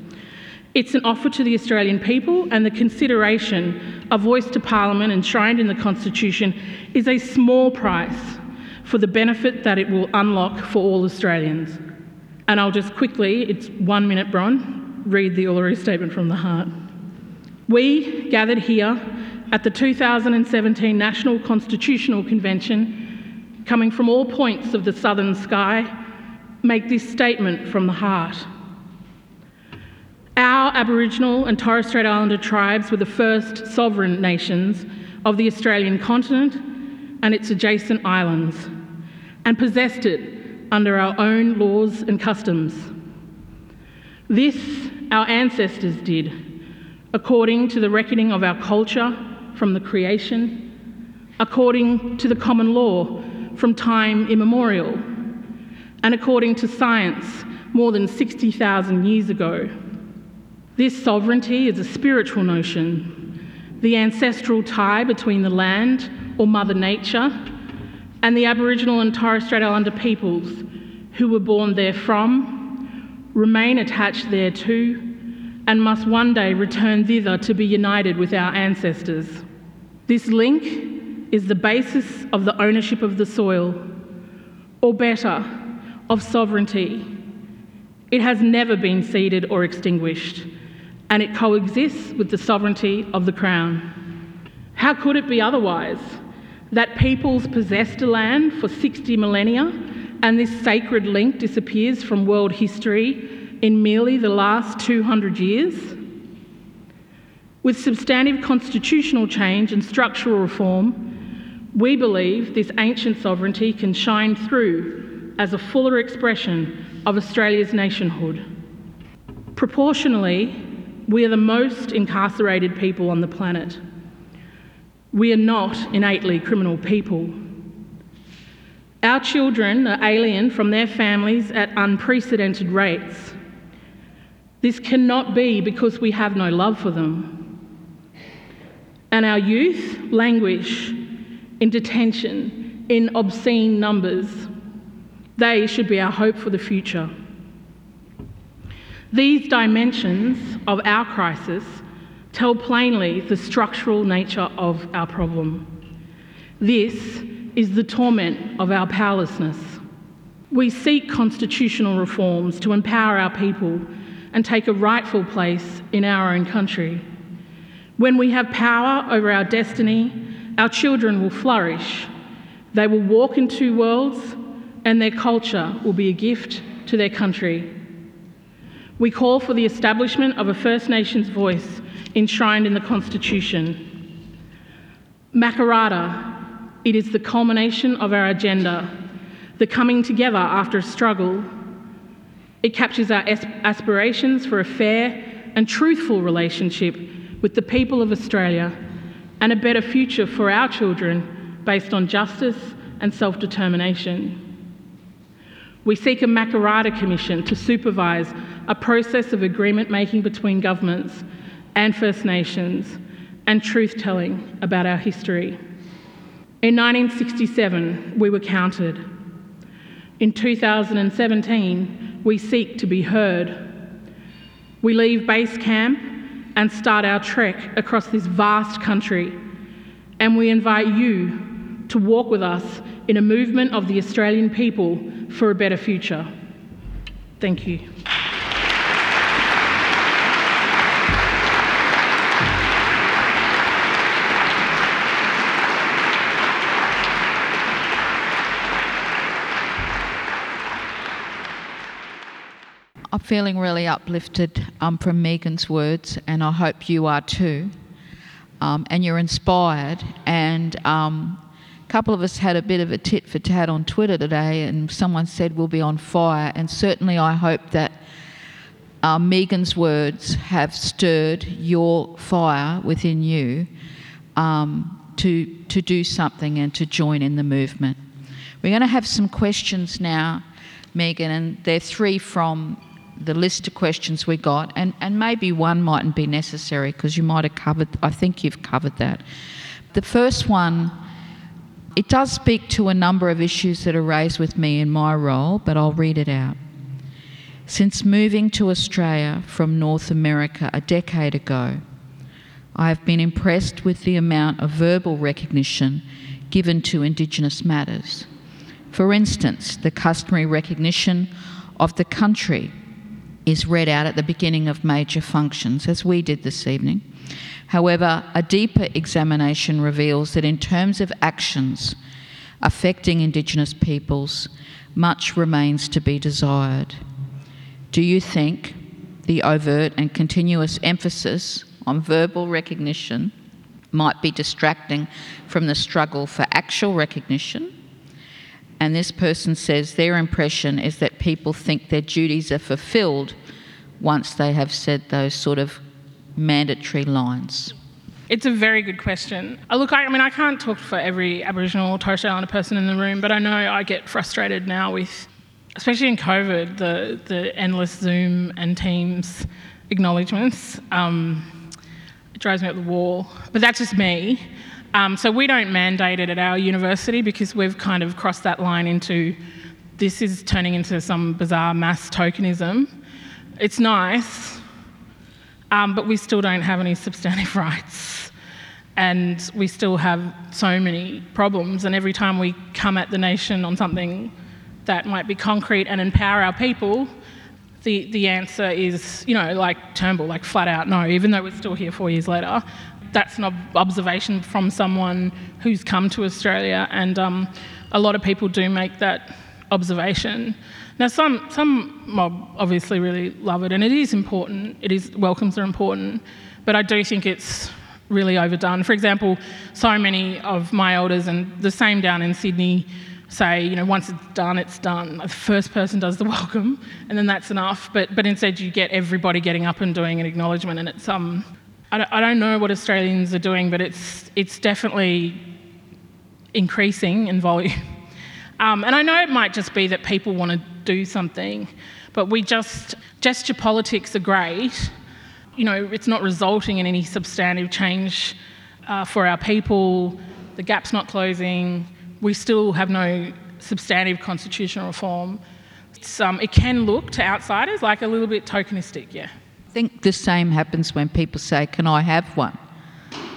Speaker 4: It's an offer to the Australian people, and the consideration, a voice to Parliament enshrined in the Constitution, is a small price for the benefit that it will unlock for all Australians. And I'll just quickly, it's one minute, Bron, read the Uluru Statement from the Heart. We gathered here at the 2017 National Constitutional Convention, coming from all points of the southern sky, make this statement from the heart. Our Aboriginal and Torres Strait Islander tribes were the first sovereign nations of the Australian continent and its adjacent islands, and possessed it under our own laws and customs. This our ancestors did, according to the reckoning of our culture from the creation, according to the common law from time immemorial, and according to science more than 60,000 years ago. This sovereignty is a spiritual notion, the ancestral tie between the land or Mother Nature and the Aboriginal and Torres Strait Islander peoples who were born therefrom, remain attached thereto, and must one day return thither to be united with our ancestors. This link is the basis of the ownership of the soil, or better, of sovereignty. It has never been ceded or extinguished and it coexists with the sovereignty of the Crown. How could it be otherwise? That peoples possessed a land for 60 millennia and this sacred link disappears from world history in merely the last 200 years? With substantive constitutional change and structural reform, we believe this ancient sovereignty can shine through as a fuller expression of Australia's nationhood. Proportionally, we are the most incarcerated people on the planet. We are not innately criminal people. Our children are alien from their families at unprecedented rates. This cannot be because we have no love for them. And our youth languish in detention in obscene numbers. They should be our hope for the future. These dimensions of our crisis tell plainly the structural nature of our problem. This is the torment of our powerlessness. We seek constitutional reforms to empower our people and take a rightful place in our own country. When we have power over our destiny, our children will flourish. They will walk in two worlds, and their culture will be a gift to their country. We call for the establishment of a First Nations voice enshrined in the Constitution. Makarrata, it is the culmination of our agenda, the coming together after a struggle. It captures our aspirations for a fair and truthful relationship with the people of Australia and a better future for our children based on justice and self determination. We seek a Makarrata Commission to supervise a process of agreement making between governments and First Nations and truth telling about our history. In 1967, we were counted. In 2017, we seek to be heard. We leave base camp and start our trek across this vast country, and we invite you to walk with us in a movement of the Australian people for a better future. Thank you.
Speaker 2: I'm feeling really uplifted um, from Megan's words, and I hope you are too. Um, and you're inspired. And um, a couple of us had a bit of a tit for tat on Twitter today, and someone said we'll be on fire. And certainly, I hope that uh, Megan's words have stirred your fire within you um, to, to do something and to join in the movement. We're going to have some questions now, Megan, and they're three from the list of questions we got, and, and maybe one mightn't be necessary because you might have covered, I think you've covered that. The first one, it does speak to a number of issues that are raised with me in my role, but I'll read it out. Since moving to Australia from North America a decade ago, I have been impressed with the amount of verbal recognition given to Indigenous matters. For instance, the customary recognition of the country is read out at the beginning of major functions, as we did this evening. However, a deeper examination reveals that in terms of actions affecting Indigenous peoples, much remains to be desired. Do you think the overt and continuous emphasis on verbal recognition might be distracting from the struggle for actual recognition? And this person says their impression is that people think their duties are fulfilled once they have said those sort of mandatory lines.
Speaker 4: It's a very good question. Uh, look, I, I, mean, I can't talk for every Aboriginal or Torres Strait Islander person in the room, but I know I get frustrated now with, especially in COVID, the, the endless Zoom and Teams acknowledgements. Um, it drives me up the wall. But that's just me. Um, so we don't mandate it at our university because we've kind of crossed that line into this is turning into some bizarre mass tokenism. It's nice, um, but we still don't have any substantive rights. And we still have so many problems. And every time we come at the nation on something that might be concrete and empower our people, the, the answer is, you know, like Turnbull, like flat out no, even though we're still here four years later that's an observation from someone who's come to Australia, and um, a lot of people do make that observation. Now, some some mob obviously really love it, and it is important. It is welcomes are important, but I do think it's really overdone. For example, so many of my elders, and the same down in Sydney, say, you know, once it's done, it's done. The first person does the welcome, and then that's enough. But but instead, you get everybody getting up and doing an acknowledgement, and it's um I don't know what Australians are doing, but it's, it's definitely increasing in volume. Um, and I know it might just be that people want to do something, but we just, gesture politics are great. You know, it's not resulting in any substantive change uh, for our people. The gap's not closing. We still have no substantive constitutional reform. Um, it can look to outsiders like a little bit tokenistic, yeah.
Speaker 2: I think the same happens when people say, Can I have one?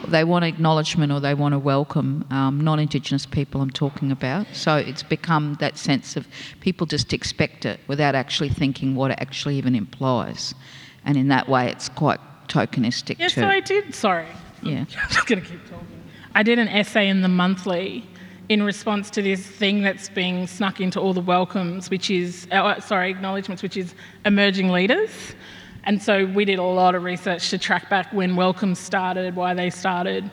Speaker 2: They want acknowledgement or they want to welcome um, non Indigenous people, I'm talking about. So it's become that sense of people just expect it without actually thinking what it actually even implies. And in that way, it's quite tokenistic
Speaker 4: yes,
Speaker 2: too.
Speaker 4: so I did, sorry.
Speaker 2: Yeah.
Speaker 4: I'm just going to keep talking. I did an essay in the monthly in response to this thing that's being snuck into all the welcomes, which is, uh, sorry, acknowledgements, which is emerging leaders. And so we did a lot of research to track back when Welcome started, why they started.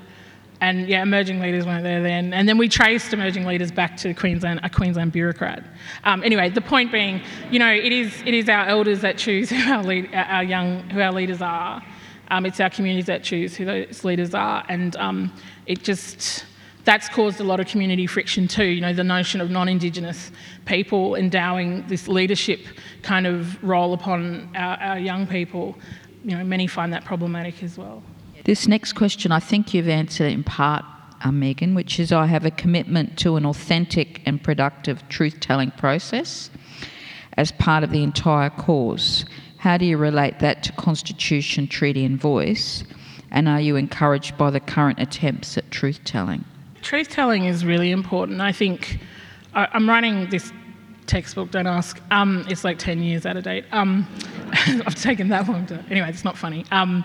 Speaker 4: And yeah, emerging leaders weren't there then. And then we traced emerging leaders back to Queensland, a Queensland bureaucrat. Um, anyway, the point being, you know, it is, it is our elders that choose who our, lead, our young, who our leaders are. Um, it's our communities that choose who those leaders are. And um, it just, that's caused a lot of community friction too. You know, the notion of non Indigenous people endowing this leadership kind of role upon our, our, young people, you know, many find that problematic as well.
Speaker 2: This next question, I think you've answered in part, uh, Megan, which is I have a commitment to an authentic and productive truth telling process as part of the entire cause. How do you relate that to constitution, treaty, and voice? And are you encouraged by the current attempts at truth telling?
Speaker 4: Truth telling is really important. I think I, am writing this textbook, don't ask. Um, it's like 10 years out of date. Um, I've taken that long to. Anyway, it's not funny. Um,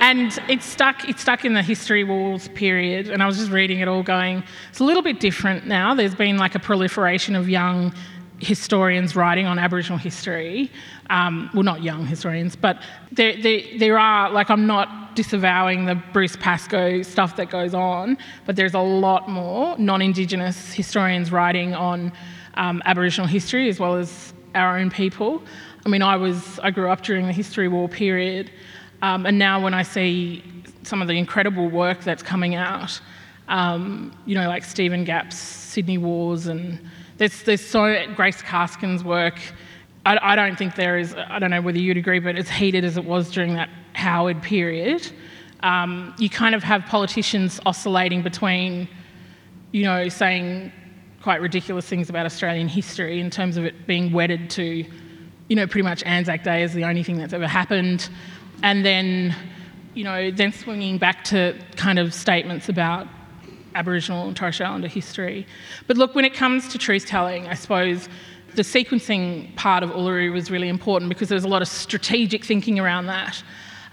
Speaker 4: and it's stuck, it's stuck in the history wars period. And I was just reading it all going, it's a little bit different now. There's been like a proliferation of young historians writing on Aboriginal history. Um, well, not young historians, but there, there, there are, like, I'm not disavowing the Bruce Pascoe stuff that goes on, but there's a lot more non Indigenous historians writing on um, Aboriginal history as well as our own people. I mean, I was I grew up during the History War period, um, and now when I see some of the incredible work that's coming out, um, you know, like Stephen Gapps' Sydney Wars, and there's there's so Grace Karskens' work. I, I don't think there is. I don't know whether you'd agree, but as heated as it was during that Howard period, um, you kind of have politicians oscillating between, you know, saying quite ridiculous things about Australian history in terms of it being wedded to, you know, pretty much Anzac Day is the only thing that's ever happened, and then, you know, then swinging back to kind of statements about Aboriginal and Torres Strait Islander history. But look, when it comes to truth telling, I suppose the sequencing part of Uluru was really important because there was a lot of strategic thinking around that.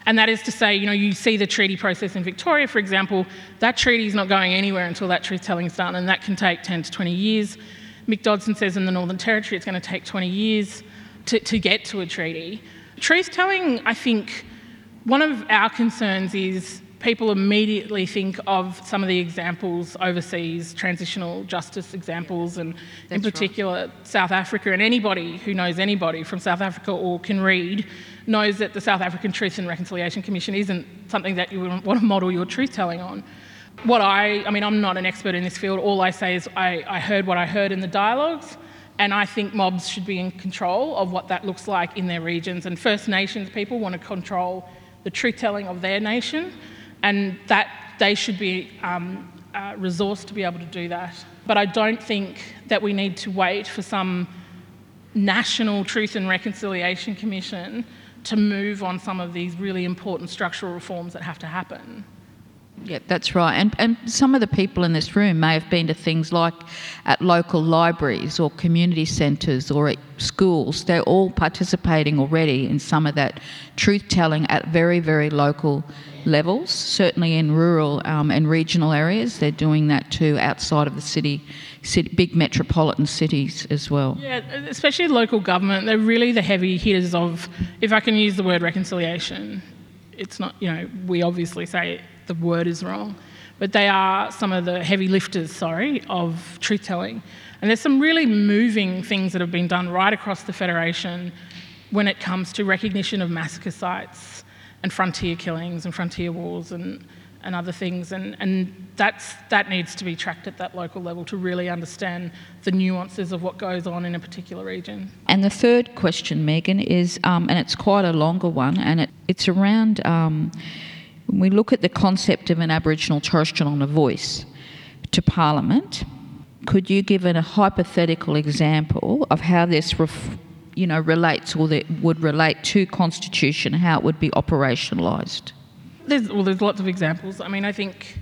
Speaker 4: And that is to say, you know, you see the treaty process in Victoria, for example, that treaty is not going anywhere until that truth telling is done, and that can take 10 to 20 years. Mick Dodson says in the Northern Territory it's going to take 20 years to, to get to a treaty. Truth telling, I think, one of our concerns is people immediately think of some of the examples overseas, transitional justice examples, and That's in particular right. South Africa. And anybody who knows anybody from South Africa or can read knows that the South African Truth and Reconciliation Commission isn't something that you would want to model your truth telling on. What I, I mean, I'm not an expert in this field. All I say is I, I heard what I heard in the dialogues. And I think mobs should be in control of what that looks like in their regions. And First Nations people want to control the truth telling of their nation and that they should be um, uh, resourced to be able to do that. But I don't think that we need to wait for some national truth and reconciliation commission to move on some of these really important structural reforms that have to happen.
Speaker 2: Yeah, that's right. And, and some of the people in this room may have been to things like at local libraries or community centres or at schools. They're all participating already in some of that truth telling at very, very local levels. Certainly in rural um, and regional areas, they're doing that too outside of the city, city, big metropolitan cities as well.
Speaker 4: Yeah, especially local government. They're really the heavy hitters of, if I can use the word reconciliation. It's not, you know, we obviously say the word is wrong. But they are some of the heavy lifters, sorry, of truth telling. And there's some really moving things that have been done right across the Federation when it comes to recognition of massacre sites and frontier killings and frontier wars and, and other things. And, and that's, that needs to be tracked at that local level to really understand the nuances of what goes on in a particular region.
Speaker 2: And the third question, Megan, is, um, and it's quite a longer one, and it, it's around um, when we look at the concept of an Aboriginal Torres Strait Islander voice to Parliament. Could you give a hypothetical example of how this ref, you know, relates or that would relate to Constitution, how it would be operationalised?
Speaker 4: There's, well, there's lots of examples. I mean, I think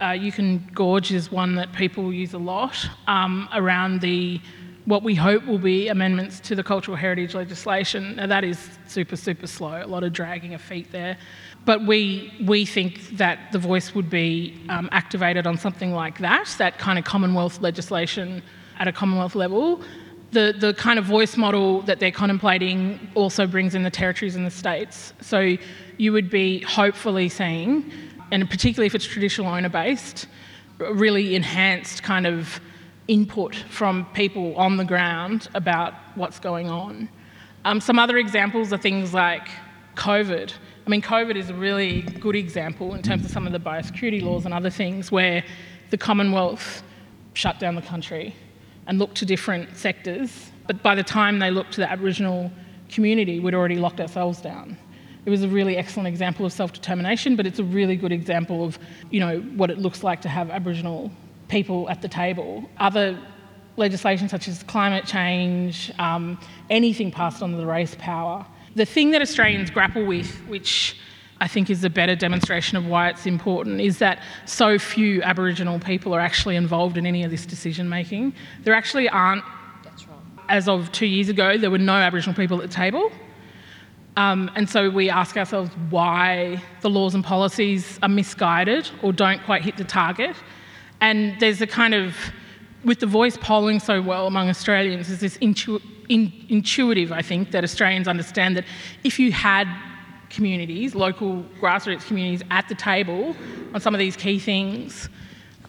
Speaker 4: uh, Juukan Gorge is one that people use a lot um, around the what we hope will be amendments to the cultural heritage legislation. Now, that is super, super slow, a lot of dragging of feet there. But we, we think that the voice would be um, activated on something like that, that kind of Commonwealth legislation at a Commonwealth level the, the kind of voice model that they're contemplating also brings in the territories and the states. So you would be hopefully seeing, and particularly if it's traditional owner based, really enhanced kind of input from people on the ground about what's going on. Um, some other examples are things like COVID. I mean, COVID is a really good example in terms of some of the biosecurity laws and other things where the Commonwealth shut down the country and looked to different sectors. But by the time they looked to the Aboriginal community, we'd already locked ourselves down. It was a really excellent example of self-determination, but it's a really good example of, you know, what it looks like to have Aboriginal people at the table. Other legislation such as climate change, um, anything passed under the race power. The thing that Australians grapple with, which I think is a better demonstration of why it's important is that so few Aboriginal people are actually involved in any of this decision making. There actually aren't, as of two years ago, there were no Aboriginal people at the table. Um, and so we ask ourselves why the laws and policies are misguided or don't quite hit the target. And there's a kind of, with the voice polling so well among Australians, there's this intu- in, intuitive, I think, that Australians understand that if you had communities, local grassroots communities at the table on some of these key things,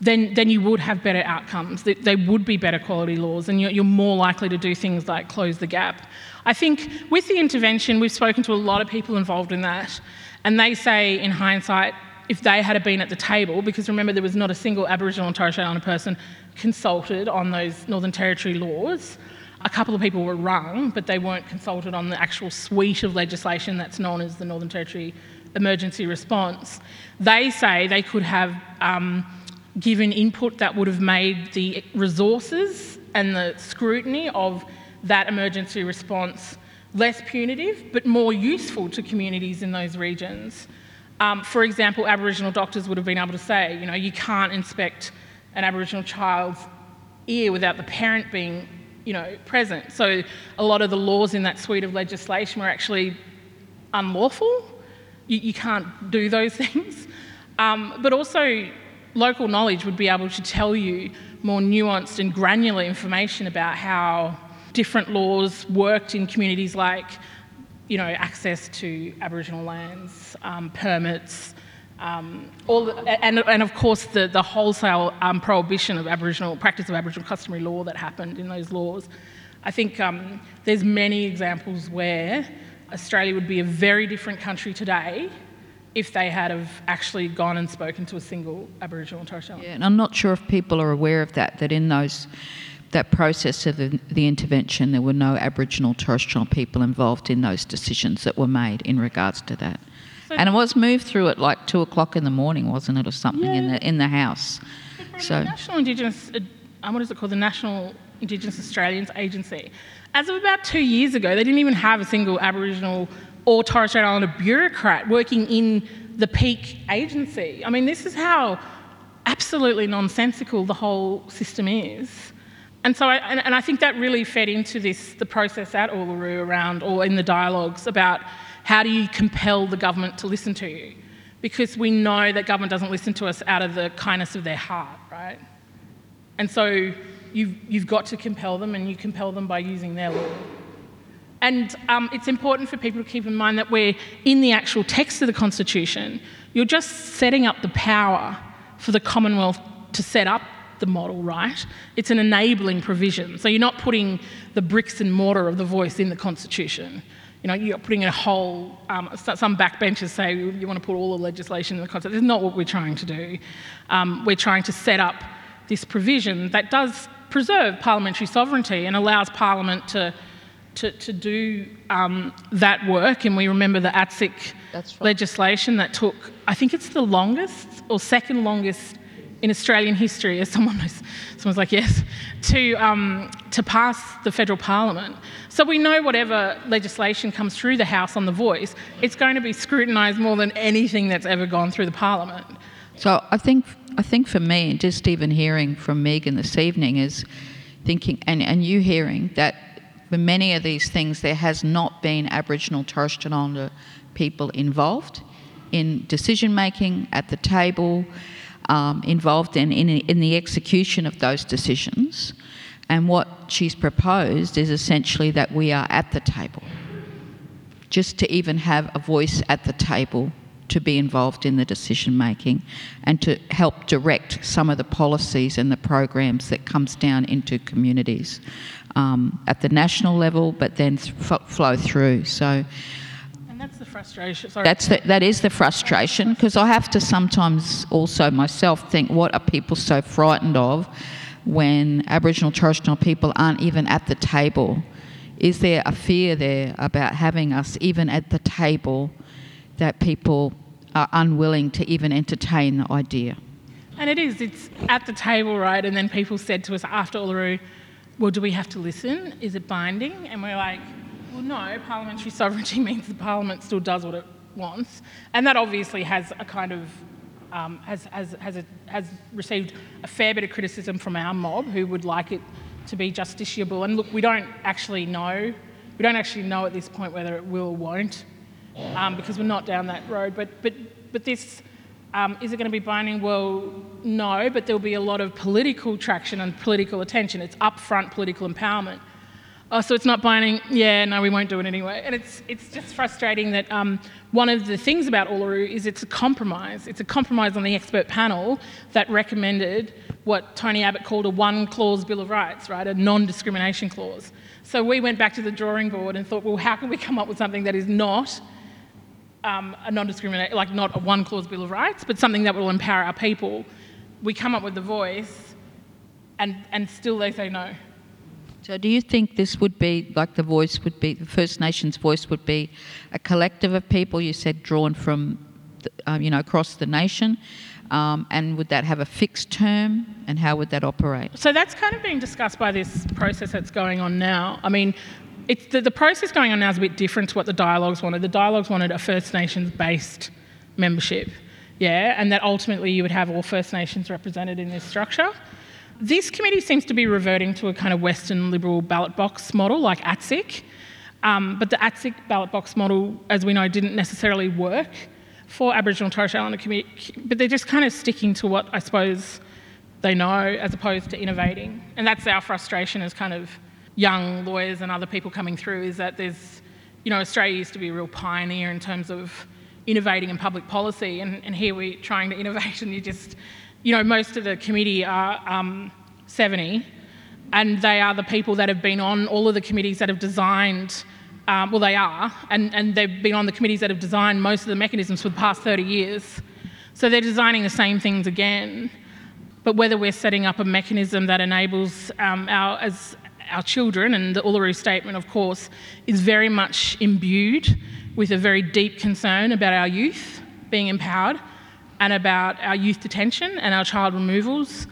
Speaker 4: then, then you would have better outcomes. They, would be better quality laws, and you're, you're, more likely to do things like close the gap. I think with the intervention, we've spoken to a lot of people involved in that, and they say, in hindsight, if they had been at the table, because remember there was not a single Aboriginal and Torres Strait Islander person consulted on those Northern Territory laws, a couple of people were rung, but they weren't consulted on the actual suite of legislation that's known as the Northern Territory Emergency Response. They say they could have um, given input that would have made the resources and the scrutiny of that emergency response less punitive but more useful to communities in those regions. Um, for example, Aboriginal doctors would have been able to say, you know, you can't inspect an Aboriginal child's ear without the parent being you know, present. So a lot of the laws in that suite of legislation were actually unlawful. You, you can't do those things. Um, but also, local knowledge would be able to tell you more nuanced and granular information about how different laws worked in communities like, you know, access to Aboriginal lands, um, permits, um, all the, and, and, of course, the, the wholesale um, prohibition of Aboriginal practice of Aboriginal customary law that happened in those laws. I think um, there's many examples where Australia would be a very different country today if they had have actually gone and spoken to a single Aboriginal and Torres Strait
Speaker 2: Yeah, and I'm not sure if people are aware of that. That in those that process of the, the intervention, there were no Aboriginal Torres Strait people involved in those decisions that were made in regards to that. So and it was moved through at like two o'clock in the morning, wasn't it, or something yeah. in the in the house?
Speaker 4: So National Indigenous, uh, what is it called? The National Indigenous Australians Agency. As of about two years ago, they didn't even have a single Aboriginal or Torres Strait Islander bureaucrat working in the peak agency. I mean, this is how absolutely nonsensical the whole system is. And so, I, and, and I think that really fed into this, the process at Uluru around, or in the dialogues about how do you compel the government to listen to you? Because we know that government doesn't listen to us out of the kindness of their heart, right? And so you've, you've got to compel them, and you compel them by using their law. And um, it's important for people to keep in mind that we're in the actual text of the Constitution, you're just setting up the power for the Commonwealth to set up the model, right? It's an enabling provision. So you're not putting the bricks and mortar of the voice in the Constitution. You know, you're putting in a whole, um, some backbenchers say you want to put all the legislation in the concept. That's not what we're trying to do. Um, we're trying to set up this provision that does preserve parliamentary sovereignty and allows Parliament to, to, to do um, that work. And we remember the ATSIC
Speaker 2: right.
Speaker 4: legislation that took, I think it's the longest or second longest in Australian history, as someone was, someone's like, yes, to, um, to pass the federal parliament. So we know whatever legislation comes through the House on the voice, it's going to be scrutinised more than anything that's ever gone through the parliament.
Speaker 2: So I think I think for me, just even hearing from Megan this evening is thinking, and, and you hearing that for many of these things there has not been Aboriginal Torres Strait Islander people involved in decision making at the table, um, involved in, in, in the execution of those decisions. And what she's proposed is essentially that we are at the table. Just to even have a voice at the table to be involved in the decision making and to help direct some of the policies and the programs that comes down into communities um, at the national level, but then f- flow through. So
Speaker 4: frustration. Sorry.
Speaker 2: that's the, that is the frustration because I have to sometimes also myself think, what are people so frightened of when Aboriginal Torres Strait people aren't even at the table? Is there a fear there about having us even at the table that people are unwilling to even entertain the idea?
Speaker 4: And it is, it's at the table, right? And then people said to us after Uluru, well, do we have to listen? Is it binding? And we're like, well, no, parliamentary sovereignty means the parliament still does what it wants. And that obviously has a kind of, um, has, has, has, a, has received a fair bit of criticism from our mob who would like it to be justiciable. And look, we don't actually know, we don't actually know at this point whether it will or won't um, because we're not down that road. But, but, but this, um, is it going to be binding? Well, no, but there'll be a lot of political traction and political attention. It's upfront political empowerment. Oh, so it's not binding? Yeah, no, we won't do it anyway. And it's, it's just frustrating that um, one of the things about Uluru is it's a compromise. It's a compromise on the expert panel that recommended what Tony Abbott called a one clause Bill of Rights, right? A non discrimination clause. So we went back to the drawing board and thought, well, how can we come up with something that is not um, a non-discriminate, like not a one-clause Bill of Rights, but something that will empower our people. We come up with the voice, and and still they say no.
Speaker 2: So, do you think this would be like the voice would be the First Nations voice would be a collective of people? You said drawn from, the, um, you know, across the nation, um, and would that have a fixed term? And how would that operate?
Speaker 4: So that's kind of being discussed by this process that's going on now. I mean, it's the, the process going on now is a bit different to what the dialogues wanted. The dialogues wanted a First Nations based membership, yeah, and that ultimately you would have all First Nations represented in this structure. This committee seems to be reverting to a kind of Western liberal ballot box model like ATSIC, um, but the ATSIC ballot box model, as we know, didn't necessarily work for Aboriginal and Torres Strait Islander community, but they're just kind of sticking to what I suppose they know as opposed to innovating. And that's our frustration as kind of young lawyers and other people coming through is that there's, you know, Australia used to be a real pioneer in terms of innovating in public policy, and, and here we're trying to innovate, and you just, you know, most of the committee are um, 70, and they are the people that have been on all of the committees that have designed. Um, well, they are, and, and they've been on the committees that have designed most of the mechanisms for the past 30 years. So they're designing the same things again. But whether we're setting up a mechanism that enables um, our, as our children, and the Uluru Statement, of course, is very much imbued with a very deep concern about our youth being empowered and about our youth detention and our child removals.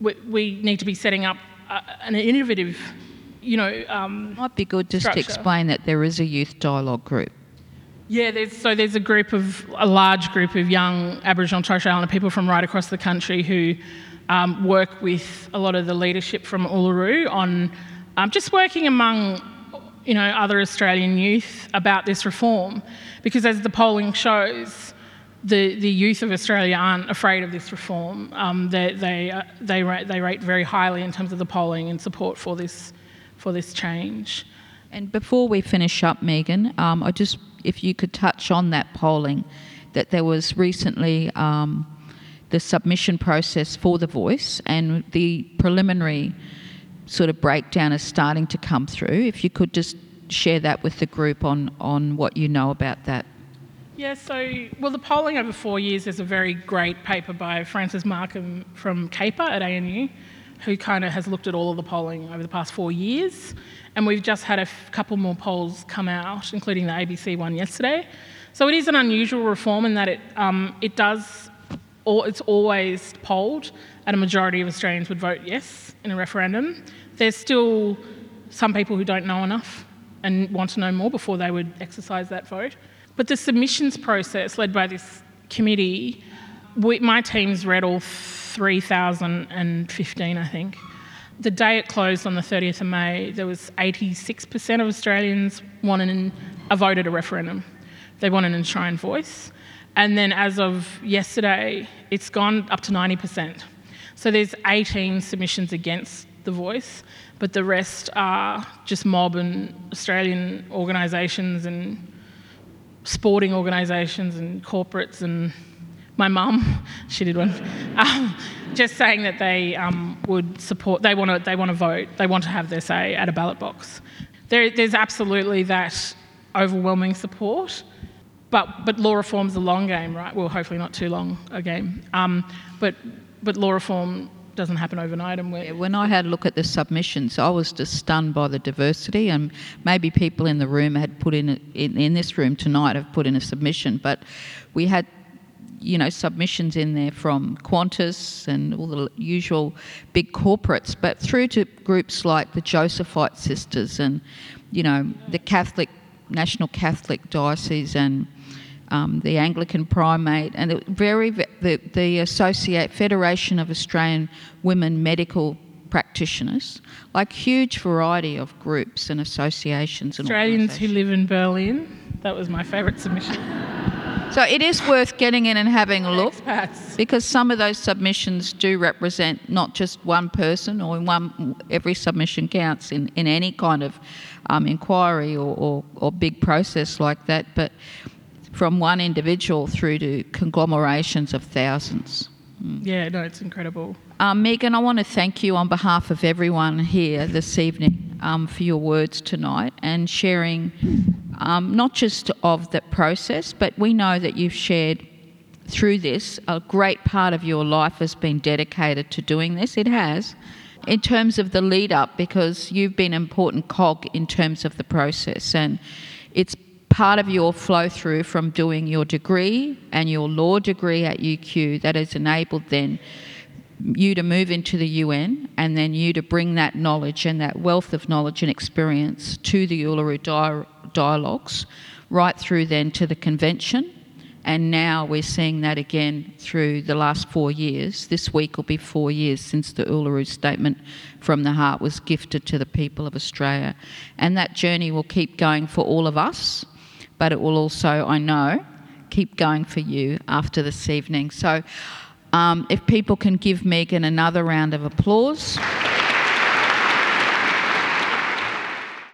Speaker 4: We, we need to be setting up uh, an innovative, you know. Um,
Speaker 2: Might be good just
Speaker 4: structure.
Speaker 2: to explain that there is a youth dialogue group.
Speaker 4: Yeah, there's, so there's a group of, a large group of young Aboriginal and Torres Strait Islander people from right across the country who um, work with a lot of the leadership from Uluru on um, just working among you know, other Australian youth about this reform. Because as the polling shows, the, the youth of Australia aren't afraid of this reform. Um, they, they, uh, they, rate, they rate very highly in terms of the polling and support for this, for this change.
Speaker 2: And before we finish up, Megan, um, I just, if you could touch on that polling, that there was recently um, the submission process for the voice and the preliminary sort of breakdown is starting to come through. If you could just share that with the group on, on what you know about that.
Speaker 4: Yeah, so, well, the polling over four years is a very great paper by Francis Markham from CAEPR at ANU, who kind of has looked at all of the polling over the past four years. And we've just had a f- couple more polls come out, including the ABC one yesterday. So it is an unusual reform in that it, um, it does, or it's always polled, and a majority of Australians would vote yes in a referendum. There's still some people who don't know enough and want to know more before they would exercise that vote. But the submissions process led by this committee, we, my team's read all 3,015, I think. The day it closed on the 30th of May, there was 86% of Australians wanted a vote at a referendum. They want an enshrined voice. And then as of yesterday, it's gone up to 90%. So there's 18 submissions against the voice, but the rest are just mob and Australian organisations and sporting organisations and corporates and my mum, she did one, um, just saying that they um, would support, they want to they want to vote, they want to have their say at a ballot box. There, there's absolutely that overwhelming support, but, but law reform's a long game, right? Well, hopefully not too long a game. Um, but, but law reform doesn't happen overnight. And
Speaker 2: yeah, when I had a look at the submissions, I was just stunned by the diversity. And maybe people in the room had put in, in, in this room tonight have put in a submission, but we had you know submissions in there from Qantas and all the usual big corporates, but through to groups like the Josephite Sisters and you know the Catholic National Catholic Diocese and um, the Anglican Primate and the very the, the Associate Federation of Australian Women Medical Practitioners, like huge variety of groups and associations. And
Speaker 4: Australians who live in Berlin. That was my favourite submission.
Speaker 2: So it is worth getting in and having a look
Speaker 4: Expats.
Speaker 2: because some of those submissions do represent not just one person or in one every submission counts in, in any kind of um, inquiry or, or, or big process like that, but from one individual through to conglomerations of thousands.
Speaker 4: Yeah, no, it's incredible.
Speaker 2: Um, Megan, I want to thank you on behalf of everyone here this evening um, for your words tonight and sharing um, not just of the process, but we know that you've shared through this a great part of your life has been dedicated to doing this. It has. In terms of the lead up, because you've been an important cog in terms of the process, and it's part of your flow through from doing your degree and your law degree at UQ that has enabled then you to move into the UN and then you to bring that knowledge and that wealth of knowledge and experience to the Uluru di- dialogues, right through then to the convention. And now we're seeing that again through the last four years. This week will be four years since the Uluru Statement from the Heart was gifted to the people of Australia. And that journey will keep going for all of us but it will also, I know, keep going for you after this evening. So, um, if people can give Megan another round of applause.